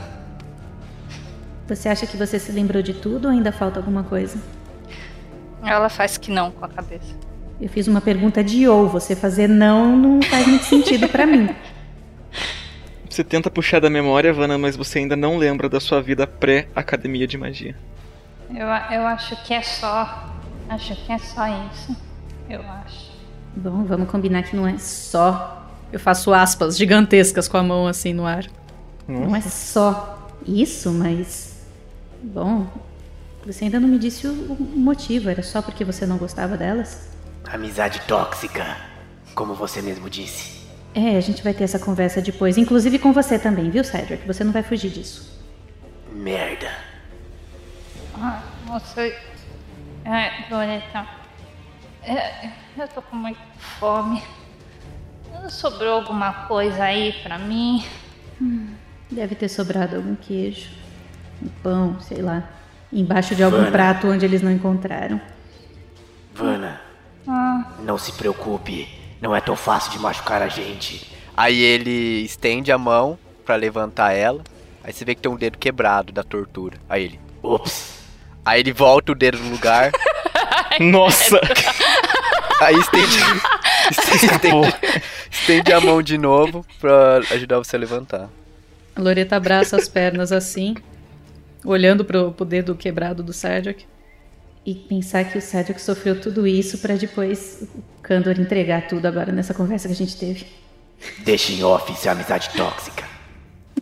Você acha que você se lembrou de tudo ou ainda falta alguma coisa?
Ela faz que não com a cabeça.
Eu fiz uma pergunta de ou, você fazer não não faz muito sentido pra mim.
Você tenta puxar da memória, Vanna, mas você ainda não lembra da sua vida pré-academia de magia.
Eu, eu acho que é só. Acho que é só isso. Eu acho.
Bom, vamos combinar que não é só.
Eu faço aspas gigantescas com a mão assim no ar.
Não é só isso, mas. Bom, você ainda não me disse o o motivo. Era só porque você não gostava delas?
Amizade tóxica, como você mesmo disse.
É, a gente vai ter essa conversa depois, inclusive com você também, viu, Cedric? Você não vai fugir disso.
Merda.
Ah, você. É, Loreta. É, eu tô com muita fome. Sobrou alguma coisa aí pra mim?
Hum,
Deve ter sobrado algum queijo, um pão, sei lá, embaixo de algum
Vana.
prato onde eles não encontraram.
Vana,
Ah,
não se preocupe. Não é tão fácil de machucar a gente.
Aí ele estende a mão pra levantar ela. Aí você vê que tem um dedo quebrado da tortura. Aí ele.
Ops.
Aí ele volta o dedo no lugar.
Nossa!
Aí estende, estende, estende a mão de novo pra ajudar você a levantar.
A Loreta abraça as pernas assim, olhando pro, pro dedo quebrado do Cedric.
E pensar que o Cedric sofreu tudo isso pra depois o Kandor entregar tudo agora nessa conversa que a gente teve.
Deixa em off isso é amizade tóxica.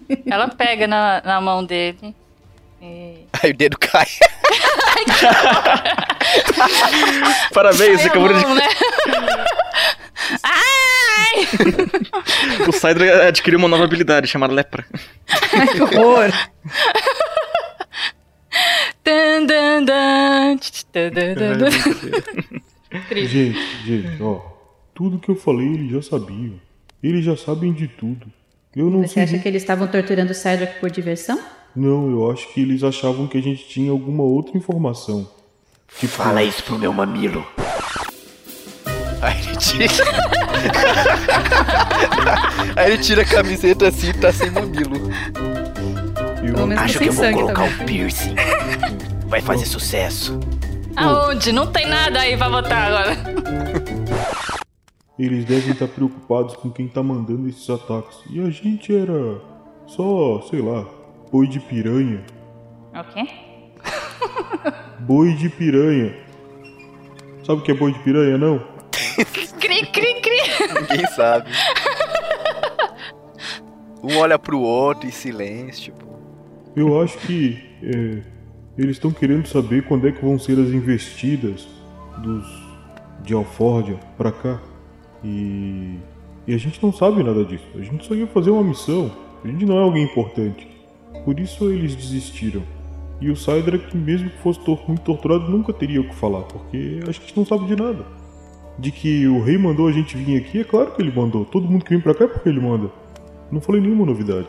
ela pega na, na mão dele. E...
Aí o dedo cai.
Parabéns, você acabou de.
né? Ai!
O Sidra adquiriu uma nova habilidade chamada lepra.
que horror!
Gente, gente, ó. Tudo que eu falei eles já sabiam. Eles já sabem de tudo. Eu não
Você
sei.
acha que eles estavam torturando o Cedric por diversão?
Não, eu acho que eles achavam que a gente tinha alguma outra informação. Tipo,
Fala isso pro meu mamilo.
Aí ele tira. Aí ele tira a camiseta assim e tá sem mamilo.
Menos
Acho
sem
que eu vou colocar
também.
um piercing. Vai fazer sucesso.
Aonde? Não tem nada aí pra botar agora.
Eles devem estar preocupados com quem tá mandando esses ataques. E a gente era só, sei lá, boi de piranha.
O quê?
Boi de piranha. Sabe o que é boi de piranha, não?
Cri, cri, cri.
Ninguém sabe. Um olha pro outro em silêncio, tipo.
Eu acho que é, eles estão querendo saber quando é que vão ser as investidas dos de Alfordia pra cá. E, e a gente não sabe nada disso. A gente só ia fazer uma missão. A gente não é alguém importante. Por isso eles desistiram. E o Cydrak, mesmo que fosse tor- muito torturado, nunca teria o que falar, porque a gente não sabe de nada. De que o rei mandou a gente vir aqui, é claro que ele mandou. Todo mundo que vem pra cá é porque ele manda. Não falei nenhuma novidade.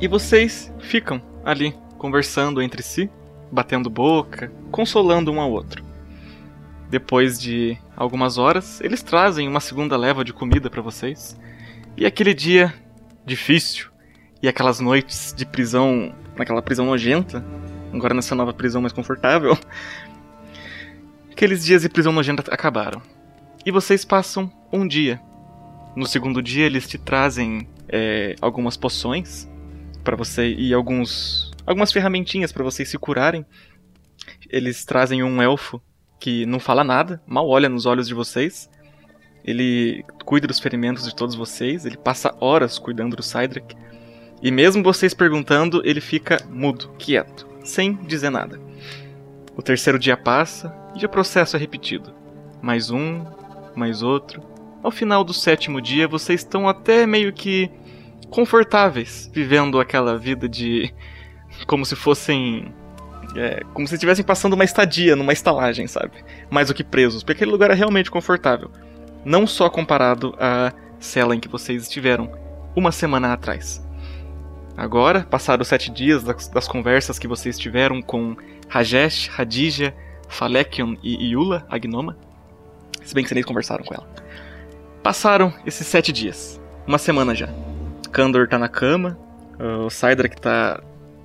E vocês ficam ali, conversando entre si, batendo boca, consolando um ao outro. Depois de algumas horas, eles trazem uma segunda leva de comida para vocês. E aquele dia difícil e aquelas noites de prisão, naquela prisão nojenta, agora nessa nova prisão mais confortável, aqueles dias de prisão nojenta acabaram. E vocês passam um dia. No segundo dia, eles te trazem é, algumas poções para você e alguns algumas ferramentinhas para vocês se curarem. Eles trazem um elfo que não fala nada, mal olha nos olhos de vocês. Ele cuida dos ferimentos de todos vocês, ele passa horas cuidando do Cydric. E mesmo vocês perguntando, ele fica mudo, quieto, sem dizer nada. O terceiro dia passa e o processo é repetido. Mais um, mais outro. Ao final do sétimo dia, vocês estão até meio que confortáveis, vivendo aquela vida de. Como se fossem. é, como se estivessem passando uma estadia numa estalagem, sabe? Mais do que presos, porque aquele lugar é realmente confortável. Não só comparado à cela em que vocês estiveram uma semana atrás. Agora, passados sete dias das, das conversas que vocês tiveram com Rajesh, Hadija, Falekion e Iula, a gnoma, se bem que vocês nem conversaram com ela. Passaram esses sete dias, uma semana já. Kandor tá na cama, o Cydrak tá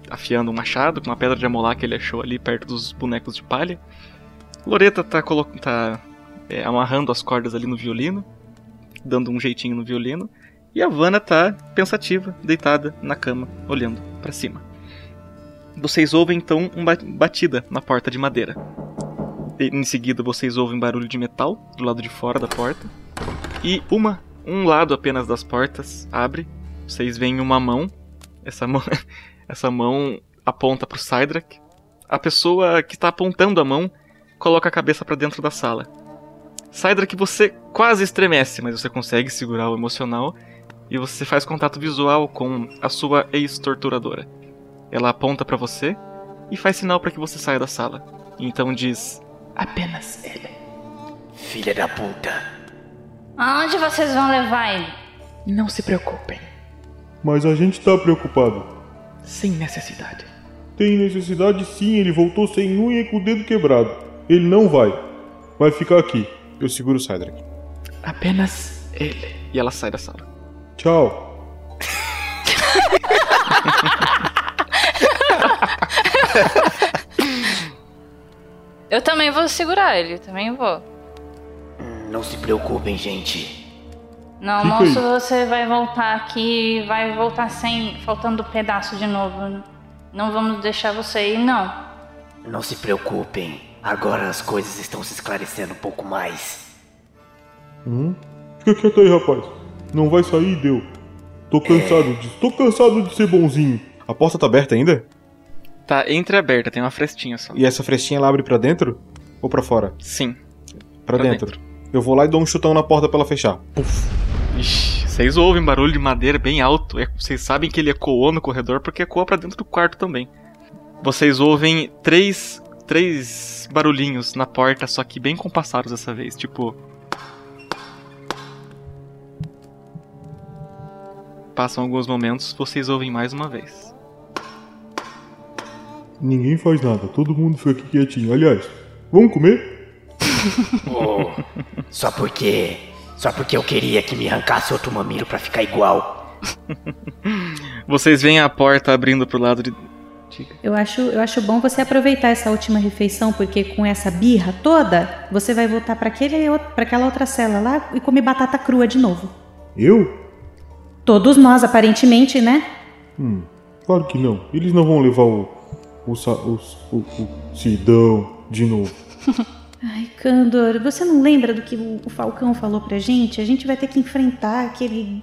afiando um machado com uma pedra de amolar que ele achou ali perto dos bonecos de palha. Loreta tá, tá é, amarrando as cordas ali no violino, dando um jeitinho no violino. E a Vanna tá pensativa, deitada na cama, olhando para cima. Vocês ouvem então uma batida na porta de madeira. E, em seguida vocês ouvem barulho de metal do lado de fora da porta. E uma, um lado apenas das portas abre. Vocês veem uma mão. Essa mão, essa mão aponta pro Cydrak. A pessoa que está apontando a mão coloca a cabeça para dentro da sala. Cydrak, você quase estremece, mas você consegue segurar o emocional e você faz contato visual com a sua ex-torturadora. Ela aponta para você e faz sinal para que você saia da sala. Então diz:
Apenas ele.
Filha da puta.
Aonde vocês vão levar ele?
Não se preocupem.
Mas a gente tá preocupado.
Sem necessidade.
Tem necessidade sim, ele voltou sem unha e com o dedo quebrado. Ele não vai. Vai ficar aqui.
Eu seguro o Cydrak.
Apenas ele.
E ela sai da sala.
Tchau.
Eu também vou segurar ele, também vou.
Não se preocupem, gente.
Não,
Fica
moço,
aí.
você vai voltar aqui, vai voltar sem, faltando pedaço de novo. Não vamos deixar você ir, não.
Não se preocupem. Agora as coisas estão se esclarecendo um pouco mais.
Hum? Fica quieto aí, rapaz. Não vai sair, deu. Tô cansado disso. Tô cansado de ser bonzinho.
A porta tá aberta ainda?
Tá entreaberta, tem uma frestinha só.
E essa frestinha ela abre pra dentro? Ou pra fora?
Sim.
Pra,
Pra
dentro. Eu vou lá e dou um chutão na porta pra ela fechar. Puf.
Ixi, vocês ouvem barulho de madeira bem alto. É- Vocês sabem que ele ecoou no corredor porque ecoa pra dentro do quarto também. Vocês ouvem três, três barulhinhos na porta, só que bem compassados dessa vez. Tipo. Passam alguns momentos, vocês ouvem mais uma vez.
Ninguém faz nada. Todo mundo fica aqui quietinho. Aliás, vamos comer?
Oh, só porque. Só porque eu queria que me arrancasse outro mamilo pra ficar igual.
Vocês veem a porta abrindo pro lado de.
Eu acho, eu acho bom você aproveitar essa última refeição, porque com essa birra toda, você vai voltar para aquela outra cela lá e comer batata crua de novo.
Eu?
Todos nós, aparentemente, né?
Hum, claro que não. Eles não vão levar o. o. os- o, o Sidão de novo.
Ai, Candor, você não lembra do que o, Falcão falou pra gente? A gente vai ter que enfrentar aquele.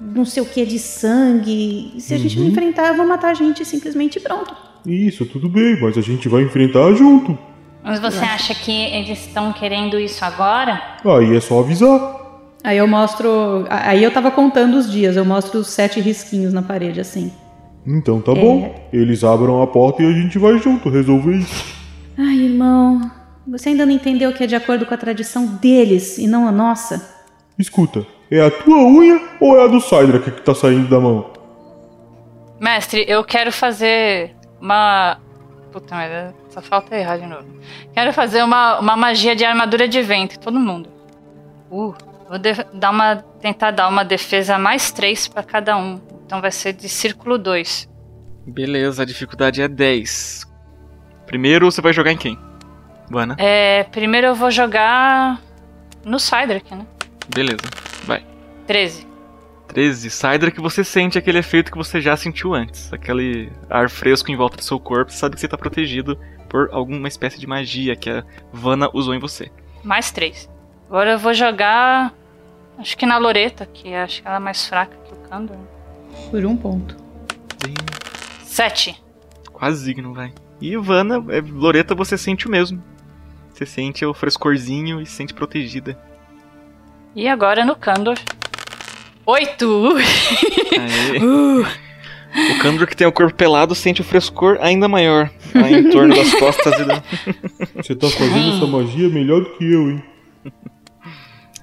não sei o que de sangue. E se a gente não
Uhum.
enfrentar, vão matar a gente simplesmente e pronto.
Isso, tudo bem, mas a gente vai enfrentar junto.
Mas você acha que eles estão querendo isso agora?
Aí é só avisar.
Aí eu mostro. Aí eu tava contando os dias, eu mostro os sete risquinhos na parede, assim.
Então tá bom. Eles abram a porta e a gente vai junto resolver isso.
Ai, irmão, você ainda não entendeu que é de acordo com a tradição deles e não a nossa?
Escuta, é a tua unha ou é a do Cydrak que tá saindo da mão?
Mestre, eu quero fazer uma. Puta merda, só falta errar de novo. Quero fazer uma, uma magia de armadura de vento, todo mundo. Uh, vou de- dar uma, tentar dar uma defesa mais 3 pra cada um. Então vai ser de círculo 2.
Beleza, a dificuldade é 10. Primeiro você vai jogar em quem? Buana?
É, primeiro eu vou jogar no Cydrak, né?
Beleza, vai.
13.
13. Cydra que você sente aquele efeito que você já sentiu antes. Aquele ar fresco em volta do seu corpo. Você sabe que você está protegido por alguma espécie de magia que a Vanna usou em você.
Mais 3. Agora eu vou jogar. Acho que na Loreta, que acho que ela é mais fraca que o Kandor.
Por um ponto.
7.
Quase que não vai. E Vanna, é, Loreta, você sente o mesmo. Você sente o frescorzinho e se sente protegida.
E agora no Kandor. 8!
Aê. O Kandor que tem o corpo pelado sente o frescor ainda maior lá em torno das costas e da...
Você tá fazendo essa magia melhor do que eu, hein?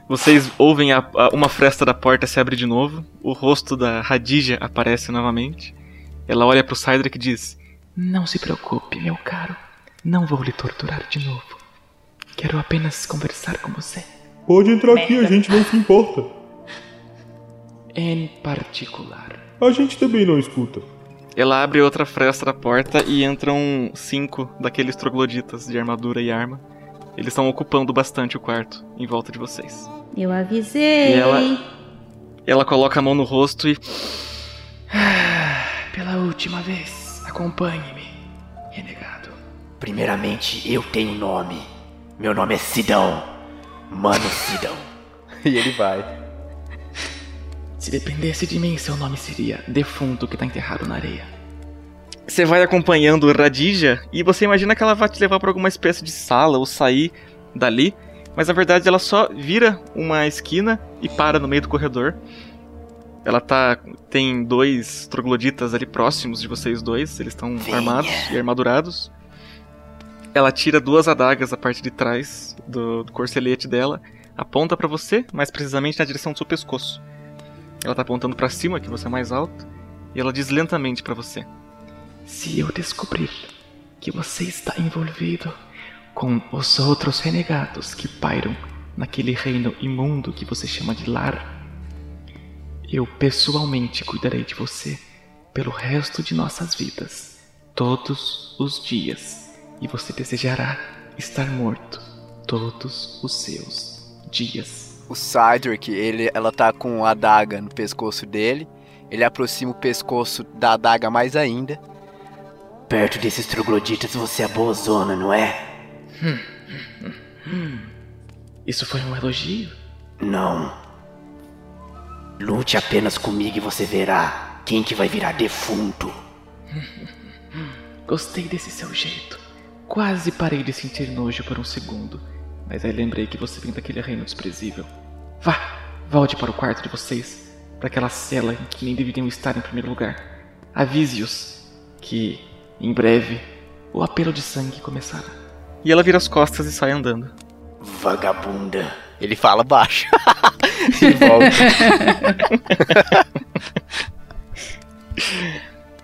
Vocês ouvem a- a- uma fresta da porta se abrir de novo. O rosto da Radija aparece novamente. Ela olha pro Cydrak e diz:
Não se preocupe, meu caro. Não vou lhe torturar de novo. Quero apenas conversar com você.
Pode entrar aqui, a gente não se importa.
Em particular.
A gente também não escuta.
Ela abre outra fresta da porta e entram cinco daqueles trogloditas de armadura e arma. Eles estão ocupando bastante o quarto em volta de vocês.
Eu avisei.
E ela, ela coloca a mão no rosto e.
Pela última vez, acompanhe-me, renegado.
Primeiramente, eu tenho nome. Meu nome é Sidão. Mano Sidão.
E ele vai.
Se dependesse de mim, seu nome seria Defunto que tá enterrado na areia.
Você vai acompanhando Radija e você imagina que ela vai te levar para alguma espécie de sala ou sair dali, mas na verdade ela só vira uma esquina e para no meio do corredor. Ela tá tem dois trogloditas ali próximos de vocês dois, eles estão armados e armadurados. Ela tira duas adagas da parte de trás do, do corcelete dela, aponta para você, mais precisamente na direção do seu pescoço. Ela tá apontando para cima, que você é mais alto, e ela diz lentamente para você:
Se eu descobrir que você está envolvido com os outros renegados que pairam naquele reino imundo que você chama de lar, eu pessoalmente cuidarei de você pelo resto de nossas vidas, todos os dias, e você desejará estar morto todos os seus dias.
O Cydric, ele, ela tá com a adaga no pescoço dele. Ele aproxima o pescoço da adaga mais ainda.
Perto desses trogloditas você é boa zona, não é?
Hum, hum, hum. Isso foi um elogio?
Não. Lute apenas comigo e você verá quem que vai virar defunto.
Gostei desse seu jeito. Quase parei de sentir nojo por um segundo, mas aí lembrei que você vem daquele reino desprezível. Vá, volte para o quarto de vocês, para aquela cela em que nem deveriam estar em primeiro lugar. Avise-os que, em breve, o apelo de sangue começará.
E ela vira as costas e sai andando.
Vagabunda.
Ele fala baixo. e volta.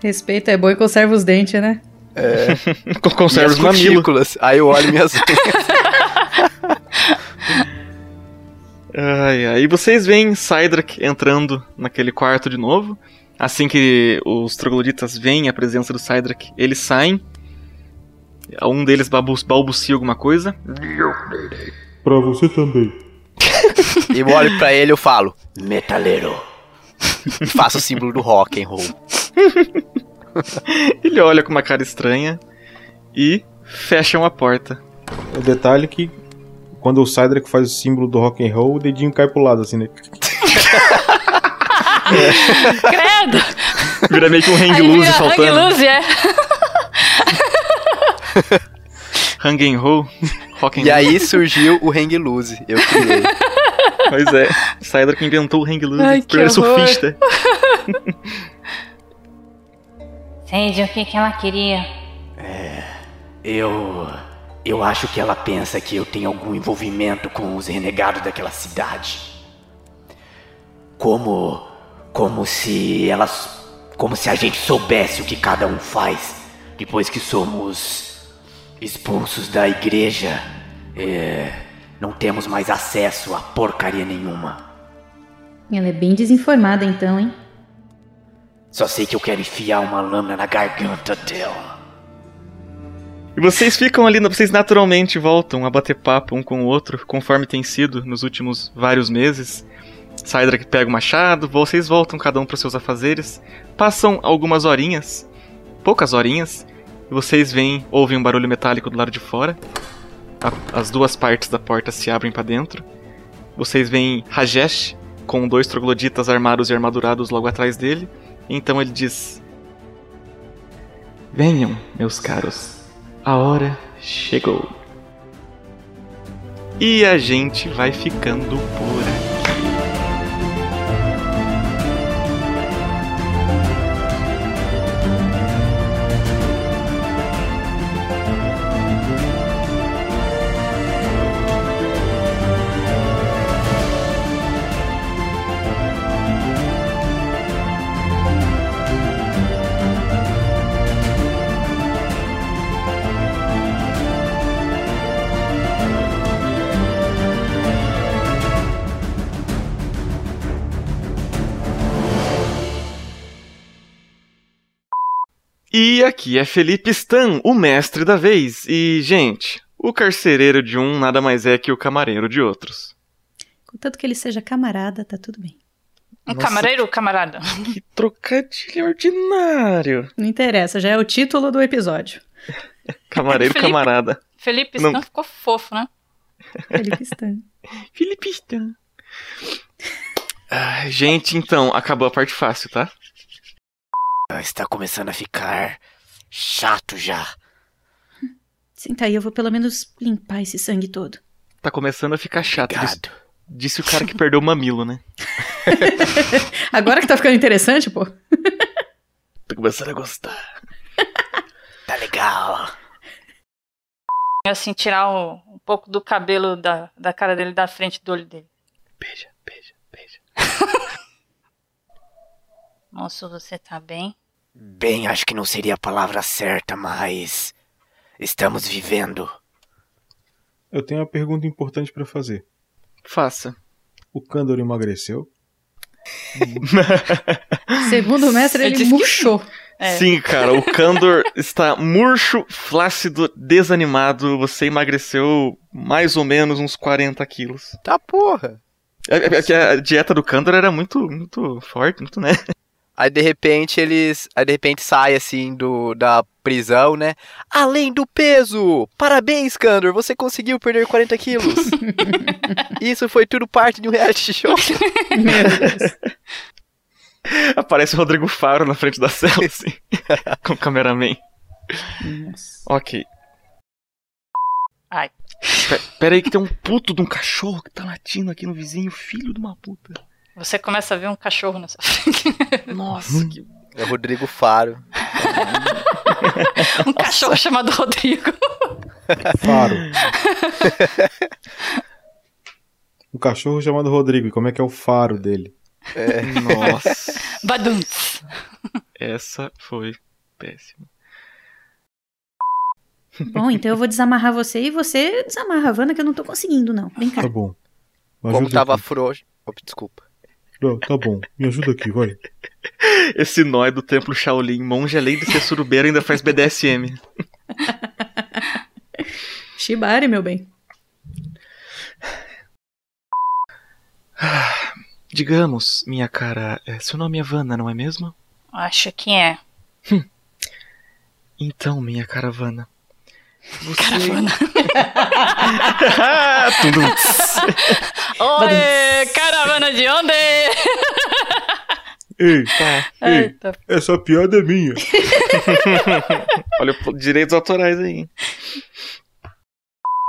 Respeito é bom e conserva os dentes, né?
É.
Conserva os mamilos.
Aí eu olho minhas
Ai, ai. E vocês veem Cydrak entrando naquele quarto de novo. Assim que os trogloditas veem a presença do Cydrak, eles saem. Um deles balbucia alguma coisa.
Pra você também.
eu olho pra ele e eu falo: Metaleiro. E faço o símbolo do rock and roll.
ele olha com uma cara estranha e fecham a porta.
O detalhe é que quando o Cydric faz o símbolo do rock and roll, o dedinho cai pro lado assim, né?
Credo!
Vira meio que um hang loose faltando.
Hang loose, é.
hang and roll, rock and
E roll. aí surgiu o hang loose, eu criei.
Pois é, Cydric inventou o hang loose, Ai, primeiro surfista.
Sage, o que, que ela queria?
É. Eu. Eu acho que ela pensa que eu tenho algum envolvimento com os renegados daquela cidade. Como. Como se elas. Como se a gente soubesse o que cada um faz depois que somos expulsos da igreja. É, não temos mais acesso a porcaria nenhuma.
Ela é bem desinformada então, hein?
Só sei que eu quero enfiar uma lâmina na garganta dela.
E vocês ficam ali, vocês naturalmente voltam a bater papo um com o outro, conforme tem sido nos últimos vários meses. Cydrak pega o machado, vocês voltam cada um para seus afazeres. Passam algumas horinhas, poucas horinhas, e vocês veem, ouvem um barulho metálico do lado de fora. A, as duas partes da porta se abrem para dentro. Vocês veem Rajesh com dois trogloditas armados e armadurados logo atrás dele. Então ele diz:
Venham, meus caros, a hora chegou.
E a gente vai ficando por aqui. E aqui é Felipe Stan, o mestre da vez. E, gente, o carcereiro de um nada mais é que o camareiro de outros.
Contanto que ele seja camarada, tá tudo bem.
Um Nossa, camareiro ou camarada?
Que trocadilho ordinário.
Não interessa, já é o título do episódio.
Camareiro Felipe, camarada.
Felipe Stan Não. ficou fofo, né?
Felipe Stan.
Felipe Stan. Ah, gente, então, acabou a parte fácil, tá?
Está começando a ficar chato já.
Senta aí, eu vou pelo menos limpar esse sangue todo.
Tá começando a ficar chato. Disse, disse o cara que perdeu o mamilo, né?
Agora que tá ficando interessante, pô.
Tô começando a gostar. tá legal.
Assim, tirar um, um pouco do cabelo da, da cara dele da frente do olho dele.
Beija, beija, beija.
Moço, você tá bem?
Bem, acho que não seria a palavra certa, mas. Estamos vivendo.
Eu tenho uma pergunta importante pra fazer.
Faça.
O Kandor emagreceu?
Segundo o mestre, ele murchou.
É.
Sim, cara, o Kandor está murcho, flácido, desanimado. Você emagreceu mais ou menos uns 40 quilos.
Tá porra.
É, é, que a dieta do Kandor era muito, muito forte, muito, né?
Aí de repente eles. Aí de repente sai assim do, da prisão, né? Além do peso! Parabéns, Kandor! Você conseguiu perder 40 quilos! Isso foi tudo parte de um reality show.
Aparece o Rodrigo Faro na frente da cela, assim, com o cameraman. Ok.
Ai.
Pe- Pera aí que tem um puto de um cachorro que tá latindo aqui no vizinho, filho de uma puta.
Você começa a ver um cachorro na sua frente.
Nossa, que...
É o Rodrigo Faro.
um cachorro chamado Rodrigo.
Faro. um cachorro chamado Rodrigo. E como é que é o faro dele?
É.
Nossa.
Baduntz.
Essa foi péssima.
Bom, então eu vou desamarrar você e você desamarra a Havana, que eu não tô conseguindo, não. Vem cá.
Tá bom.
Como tava frouxo. Opa, desculpa.
Não, tá bom. Me ajuda aqui, vai.
Esse nó é do templo Shaolin. Monge, além de ser surubeiro, ainda faz BDSM.
Shibari, meu bem.
Digamos, minha cara, é, seu nome é Vanna, não é mesmo?
Acho que é.
Então, minha caravana. Você...
Caravana.
Tudum.
Oi, caravana de onde?
Ei, ei,
Eita.
essa piada é minha.
Olha, direitos autorais aí.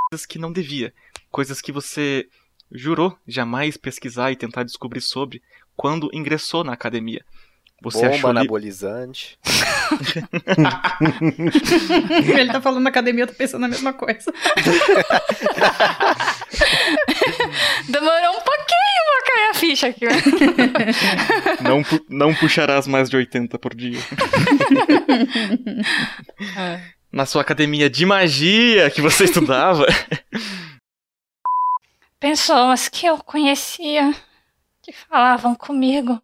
Coisas que não devia. Coisas que você jurou jamais pesquisar e tentar descobrir sobre quando ingressou na academia. Você
Bomba
achou li...
anabolizante.
ele tá falando na academia, eu tô pensando na mesma coisa.
Demorou um pouquinho pra cair a ficha aqui. né?
Não, pu- não puxarás mais de 80 por dia.
É.
Na sua academia de magia que você estudava.
Pessoas que eu conhecia que falavam comigo.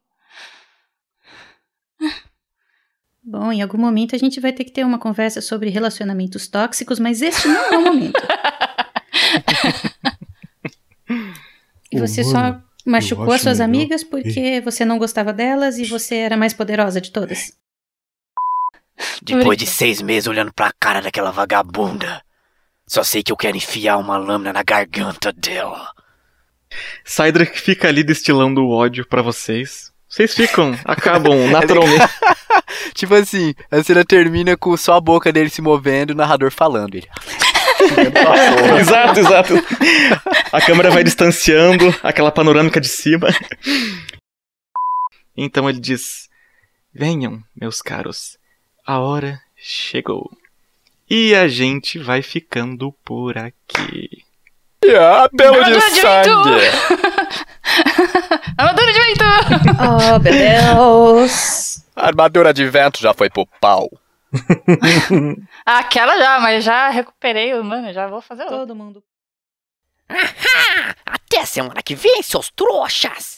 Bom, em algum momento a gente vai ter que ter uma conversa sobre relacionamentos tóxicos, mas este não é o momento. E você só machucou as suas amigas porque você não gostava delas e você era mais poderosa de todas.
Depois de seis meses olhando pra cara daquela vagabunda, só sei que eu quero enfiar uma lâmina na garganta dela.
Cydrak fica ali destilando o ódio pra vocês. Vocês ficam, acabam naturalmente.
Tipo assim, a cena termina com só a boca dele se movendo e o narrador falando. Ele.
exato, exato. A câmera vai distanciando, aquela panorâmica de cima.
Então ele diz: Venham, meus caros, a hora chegou.
E a gente vai ficando por aqui.
Ah, pelo
Armadura de
sangue!
Armadura de vento!
Oh, meu Deus!
A armadura de vento já foi pro pau.
Aquela já, mas já recuperei, mano, já vou fazer outra.
Todo mundo.
Até semana que vem, seus trouxas!